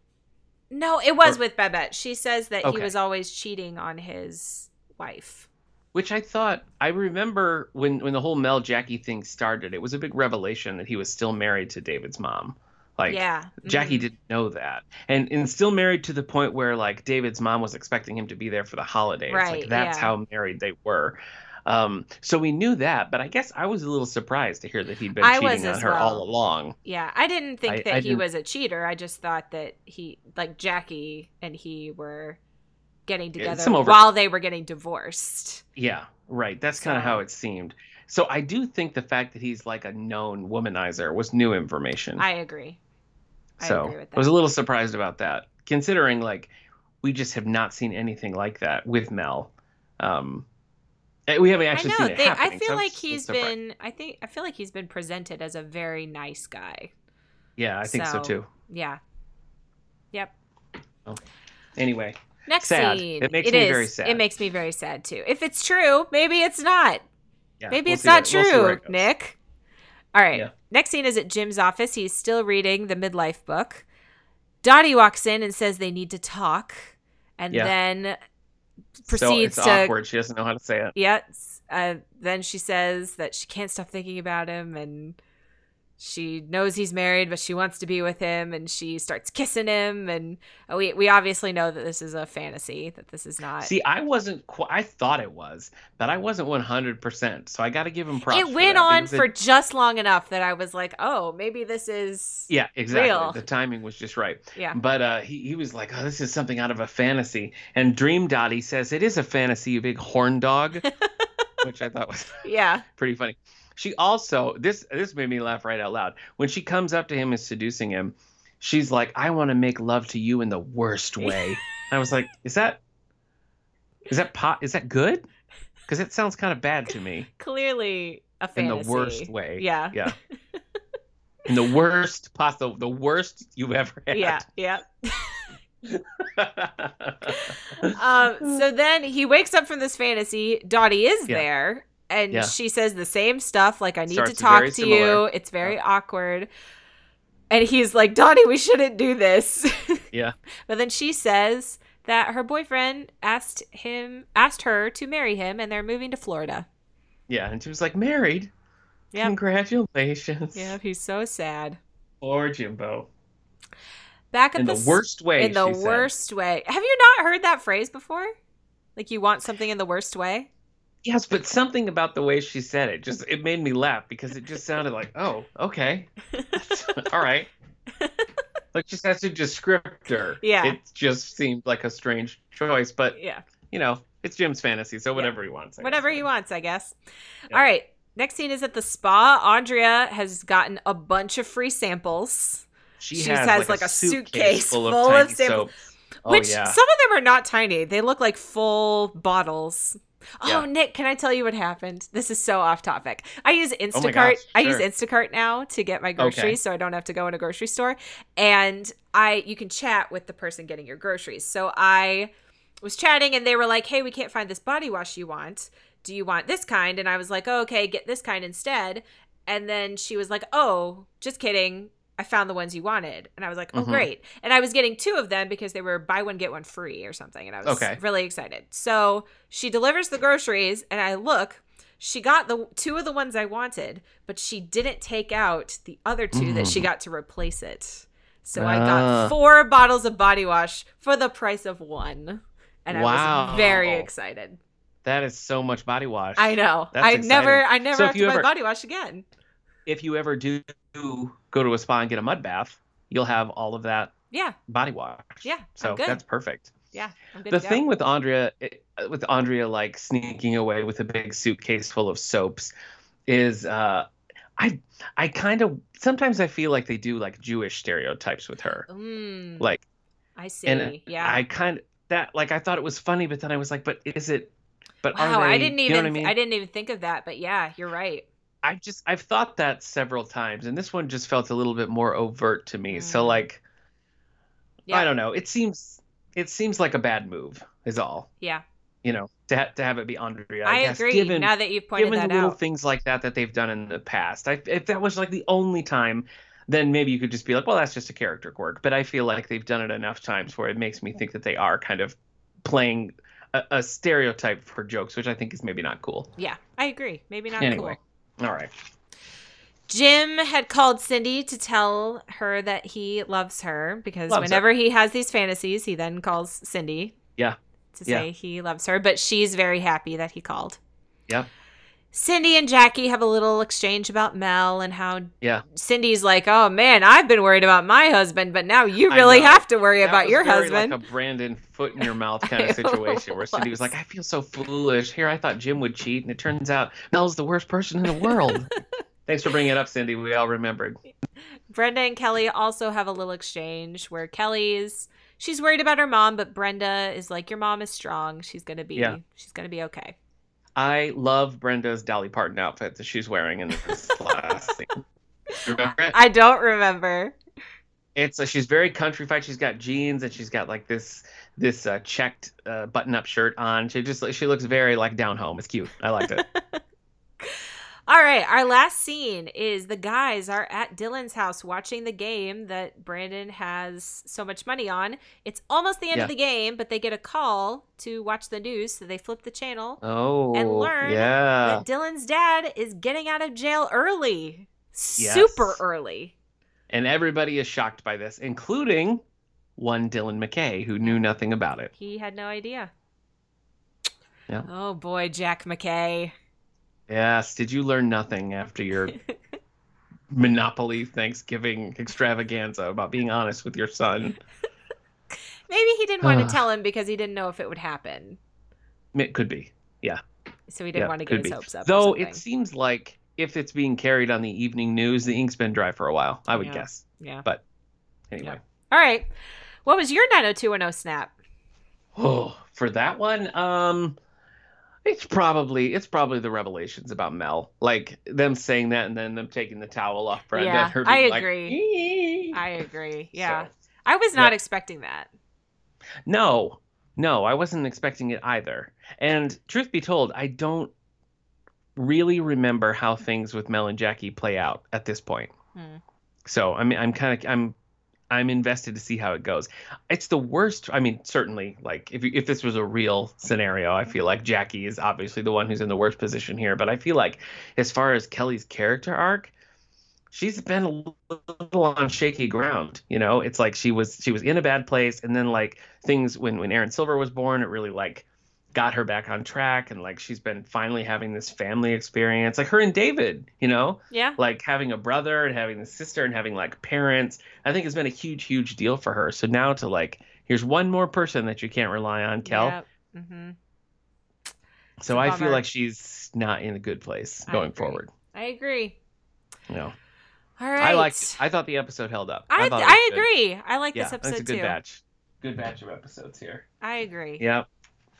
No, it was Or- with Babette. She says that he was always cheating on his wife. which I thought I remember when when the whole Mel Jackie thing started. It was a big revelation that he was still married to David's mom. Like yeah. Jackie Mhm. didn't know that, and and still married to the point where like David's mom was expecting him to be there for the holidays. Right, Like that's yeah. how married they were. Um, so we knew that, but I guess I was a little surprised to hear that he'd been I cheating on her all along. Yeah, I didn't think I- that I he didn't- was a cheater. I just thought that he, like Jackie and he were getting together over- while they were getting divorced. Yeah, right. That's kind of how it seemed. So I do think the fact that he's like a known womanizer was new information. I agree. I so agree with I was a little surprised about that, considering like we just have not seen anything like that with Mel. Um, eh, we haven't actually I know. seen it They, happening. I feel was like he's surprised. been. I think. I feel like he's been presented as a very nice guy. Yeah, I think so, so- too. Yeah. Yep. Anyway, Next Sad. scene. It makes It me is. very sad. It makes me very sad too. If it's true, maybe it's not. yeah, Maybe we'll it's not we'll true, it. Nick. All right. Yeah. Next scene is at Jim's office. He's still reading the midlife book. Dottie walks in and says they need to talk, and Yeah. then So proceeds it's to awkward. She doesn't know how to say it. yeah. Uh, then she says that she can't stop thinking about him, and she knows he's married, but she wants to be with him, and she starts kissing him, and uh, we we obviously know that this is a fantasy, that this is not. See, I wasn't. Qu- I thought it was, but I wasn't one hundred percent. So I got to give him props. it went on it- for just long enough that I was like, oh, maybe this is Yeah, exactly. real. The timing was just right. yeah. But uh, he, he was like, oh, this is something out of a fantasy. And Dream Dottie says, it is a fantasy, you big horn dog, which I thought was Yeah. pretty funny. She also, this this made me laugh right out loud. When she comes up to him and seducing him, she's like, I want to make love to you in the worst way. I was like, is that, is that pot, is that good? Because it sounds kind of bad to me. Clearly, a fantasy. in the worst way. Yeah. Yeah. in the worst possible, the worst you've ever had. Yeah, yeah. Um, so then he wakes up from this fantasy. Dottie is Yeah. there, and Yeah. she says the same stuff. Like, I need Starts to talk to you. It's very awkward. And he's like, donnie we shouldn't do this. yeah. but then she says that her boyfriend asked him, asked her to marry him, and they're moving to Florida. Yeah. And she was like, married. Yep. Congratulations. Yeah, he's so sad. Poor Jimbo. Back at In the, the worst way. in the she said. worst way. Have you not heard that phrase before? Like you want something in the worst way? Yes, but something about the way she said it just it made me laugh because it just sounded like, oh, okay, all right. Like just as a descriptor, Yeah. it just seemed like a strange choice. But Yeah. you know, it's Jim's fantasy, so whatever he wants. I Whatever guess. he wants, I guess. Yeah. All right. Next scene is at the spa. Andrea has gotten a bunch of free samples, She, She has, has, like, a a suitcase, suitcase full of full of samples. soap. Oh which yeah, some of them are not tiny. They look like full bottles. Oh, Yeah. Nick, can I tell you what happened? This is so off topic. I use Oh Instacart. I use. Instacart now to get my groceries Okay. so I don't have to go in a grocery store. And I you can chat with the person getting your groceries. So I was chatting and they were like, "Hey, we can't find this body wash you want. Do you want this kind?" And I was like, oh, "Okay, get this kind instead." And then she was like, "Oh, just kidding. I found the ones you wanted." And I was like, "Oh, Mhm. great." And I was getting two of them because they were buy one get one free or something, and I was Okay. really excited. So she delivers the groceries, and I look. She got the two of the ones I wanted, but she didn't take out the other two that she got to replace it. So I Ah. got four bottles of body wash for the price of one. And I was very excited. that is so much body wash. I know. That's I exciting. never I never So have to you buy body wash again. If you ever do go to a spa and get a mud bath, you'll have all of that Yeah. body wash. Yeah, so that's perfect. Yeah. The to go. thing with Andrea, it- with Andrea like sneaking away with a big suitcase full of soaps, is uh, I I kind of sometimes I feel like they do like Jewish stereotypes with her, Mm, like I see. and yeah. I kind of that like I thought it was funny, but then I was like, but is it? But wow, they, I didn't you even know what I mean? I didn't even think of that, but yeah, you're right. I just I've thought that several times, and this one just felt a little bit more overt to me. So Mm. like, Yeah. I don't know. It seems it seems like a bad move, is all. Yeah. You know, to ha- to have it be Andrea. I, I, guess, agree. Given now that you've pointed given that the little out. things like that that they've done in the past, I, if that was like the only time, then maybe you could just be like, well, that's just a character quirk. But I feel like they've done it enough times where it makes me think that they are kind of playing a, a stereotype for jokes, which I think is maybe not cool. Yeah, I agree. Maybe not Anyway, cool. All right. Jim had called Cindy to tell her that he loves her because Loves her. whenever he has these fantasies, he then calls Cindy. Yeah. To Yeah. say he loves her, but she's very happy that he called. Yeah. Cindy and Jackie have a little exchange about Mel and how Yeah. Cindy's like, "Oh man, I've been worried about my husband, but now you really have to worry That about your husband." Like a Brandon foot in your mouth kind of situation where Cindy was was. like, I feel so foolish. Here I thought Jim would cheat, and it turns out Mel's the worst person in the world. Thanks for bringing it up, Cindy. We all remembered. Brenda and Kelly also have a little exchange where Kelly's she's worried about her mom, but Brenda is like, "Your mom is strong. She's gonna be. Yeah. She's gonna be okay." I love Brenda's Dolly Parton outfit that she's wearing in this last scene. Remember it? I don't remember. It's uh, she's very countrified. She's got jeans and she's got like this this uh, checked uh, button up shirt on. She just she looks very like down home. It's cute. I liked it. All right, our last scene is the guys are at Dylan's house watching the game that Brandon has so much money on. It's almost the end Yeah. of the game, but they get a call to watch the news, so they flip the channel. Oh, and learn yeah. that Dylan's dad is getting out of jail early. Super early. And everybody is shocked by this, including one Dylan McKay who knew nothing about it. He had no idea. Yeah. Oh boy, Jack McKay. Yes. Did you learn nothing after your Monopoly Thanksgiving extravaganza about being honest with your son? Maybe he didn't want to tell him because he didn't know if it would happen. It could be. Yeah. So he didn't Yeah, want to get his be. hopes up. Though it seems like if it's being carried on the evening news, the ink's been dry for a while. I would Yeah. guess. Yeah. But anyway. All right. What was your 90210 snap? Oh, for that one, um, It's probably it's probably the revelations about Mel, like them saying that and then them taking the towel off Brenda. Yeah, and her I being like, agree. "Ee." I agree. Yeah. So, I was not Yeah. expecting that. no, no, I wasn't expecting it either. And truth be told, I don't really remember how things with Mel and Jackie play out at this point. Hmm. So I mean, I'm kind of I'm I'm invested to see how it goes. It's the worst. I mean, certainly, like if if this was a real scenario, I feel like Jackie is obviously the one who's in the worst position here. But I feel like as far as Kelly's character arc, she's been a little on shaky ground. You know, it's like she was she was in a bad place, and then like things when when Erin Silver was born, it really like got her back on track, and like she's been finally having this family experience, like her and David. You know Yeah. like having a brother and having a sister and having like parents i think has been a huge huge deal for her so now to like here's one more person that you can't rely on kel Yep. hmm so i feel like she's not in a good place I going agree. forward I agree. know All right. i liked i thought the episode held up I, it I, was good. agree. I like yeah this episode it's a good too. batch good batch of episodes here I agree. yep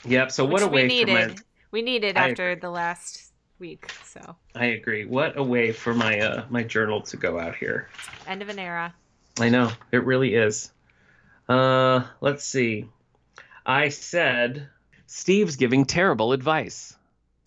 yep so what Which a way we for my needed. We needed I after the last week. So i agree what a way for my uh my journal to go out here end of an era. I know it really is. Uh, let's see. I said Steve's giving terrible advice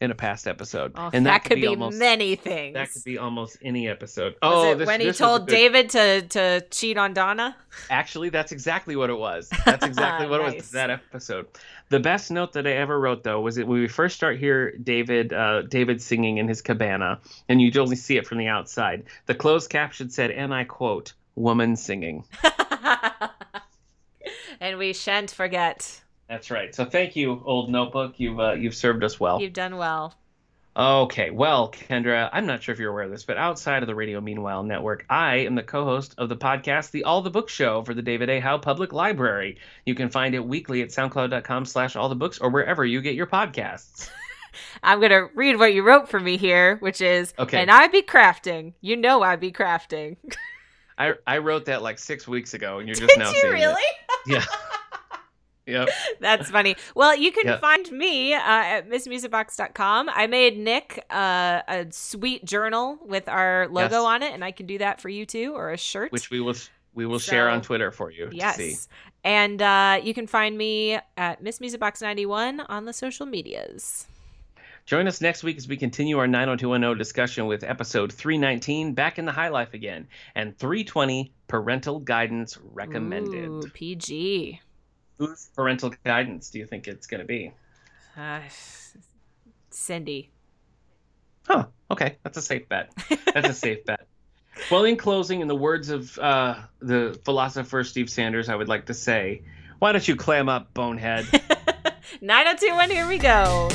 in a past episode, Oh, and that, could be, almost many things. that could be almost any episode. Was oh, it this, when he this was told good- David to to cheat on Donna? Actually, that's exactly what it was. That's exactly what it was. That episode. The best note that I ever wrote though was that when we first start here, David, uh, David singing in his cabana, and you only see it from the outside. The closed caption said, and I quote, "Woman singing." and we shan't forget. That's right. So thank you, old notebook. You've uh, you've served us well. You've done well. Okay, well, Kendra, I'm not sure if you're aware of this, but outside of the Radio Meanwhile Network, I am the co-host of the podcast, The All the Books Show for the David A. Howe Public Library. You can find it weekly at soundcloud.com slash all the books or wherever you get your podcasts. I'm gonna read what you wrote for me here, which is Okay. and I be crafting. You know I be crafting. I I wrote that like six weeks ago, and you're just now Did you seeing really? it. Yeah. yep. That's funny. Well, you can Yeah. find me uh, at missmusicbox.com. I made Nick uh, a sweet journal with our logo Yes. on it, and I can do that for you too, or a shirt. Which we will we will share on Twitter for you yes. to see. And uh, you can find me at missmusicbox91 on the social medias. Join us next week as we continue our 90210 discussion with episode 319, Back in the High Life Again, and 320, Parental Guidance Recommended. Ooh, PG. Whose parental guidance do you think it's going to be? Uh, Cindy. Huh, okay, that's a safe bet. That's a safe bet. Well, in closing, in the words of uh, the philosopher Steve Sanders, I would like to say, why don't you clam up, bonehead? 9021, here we go.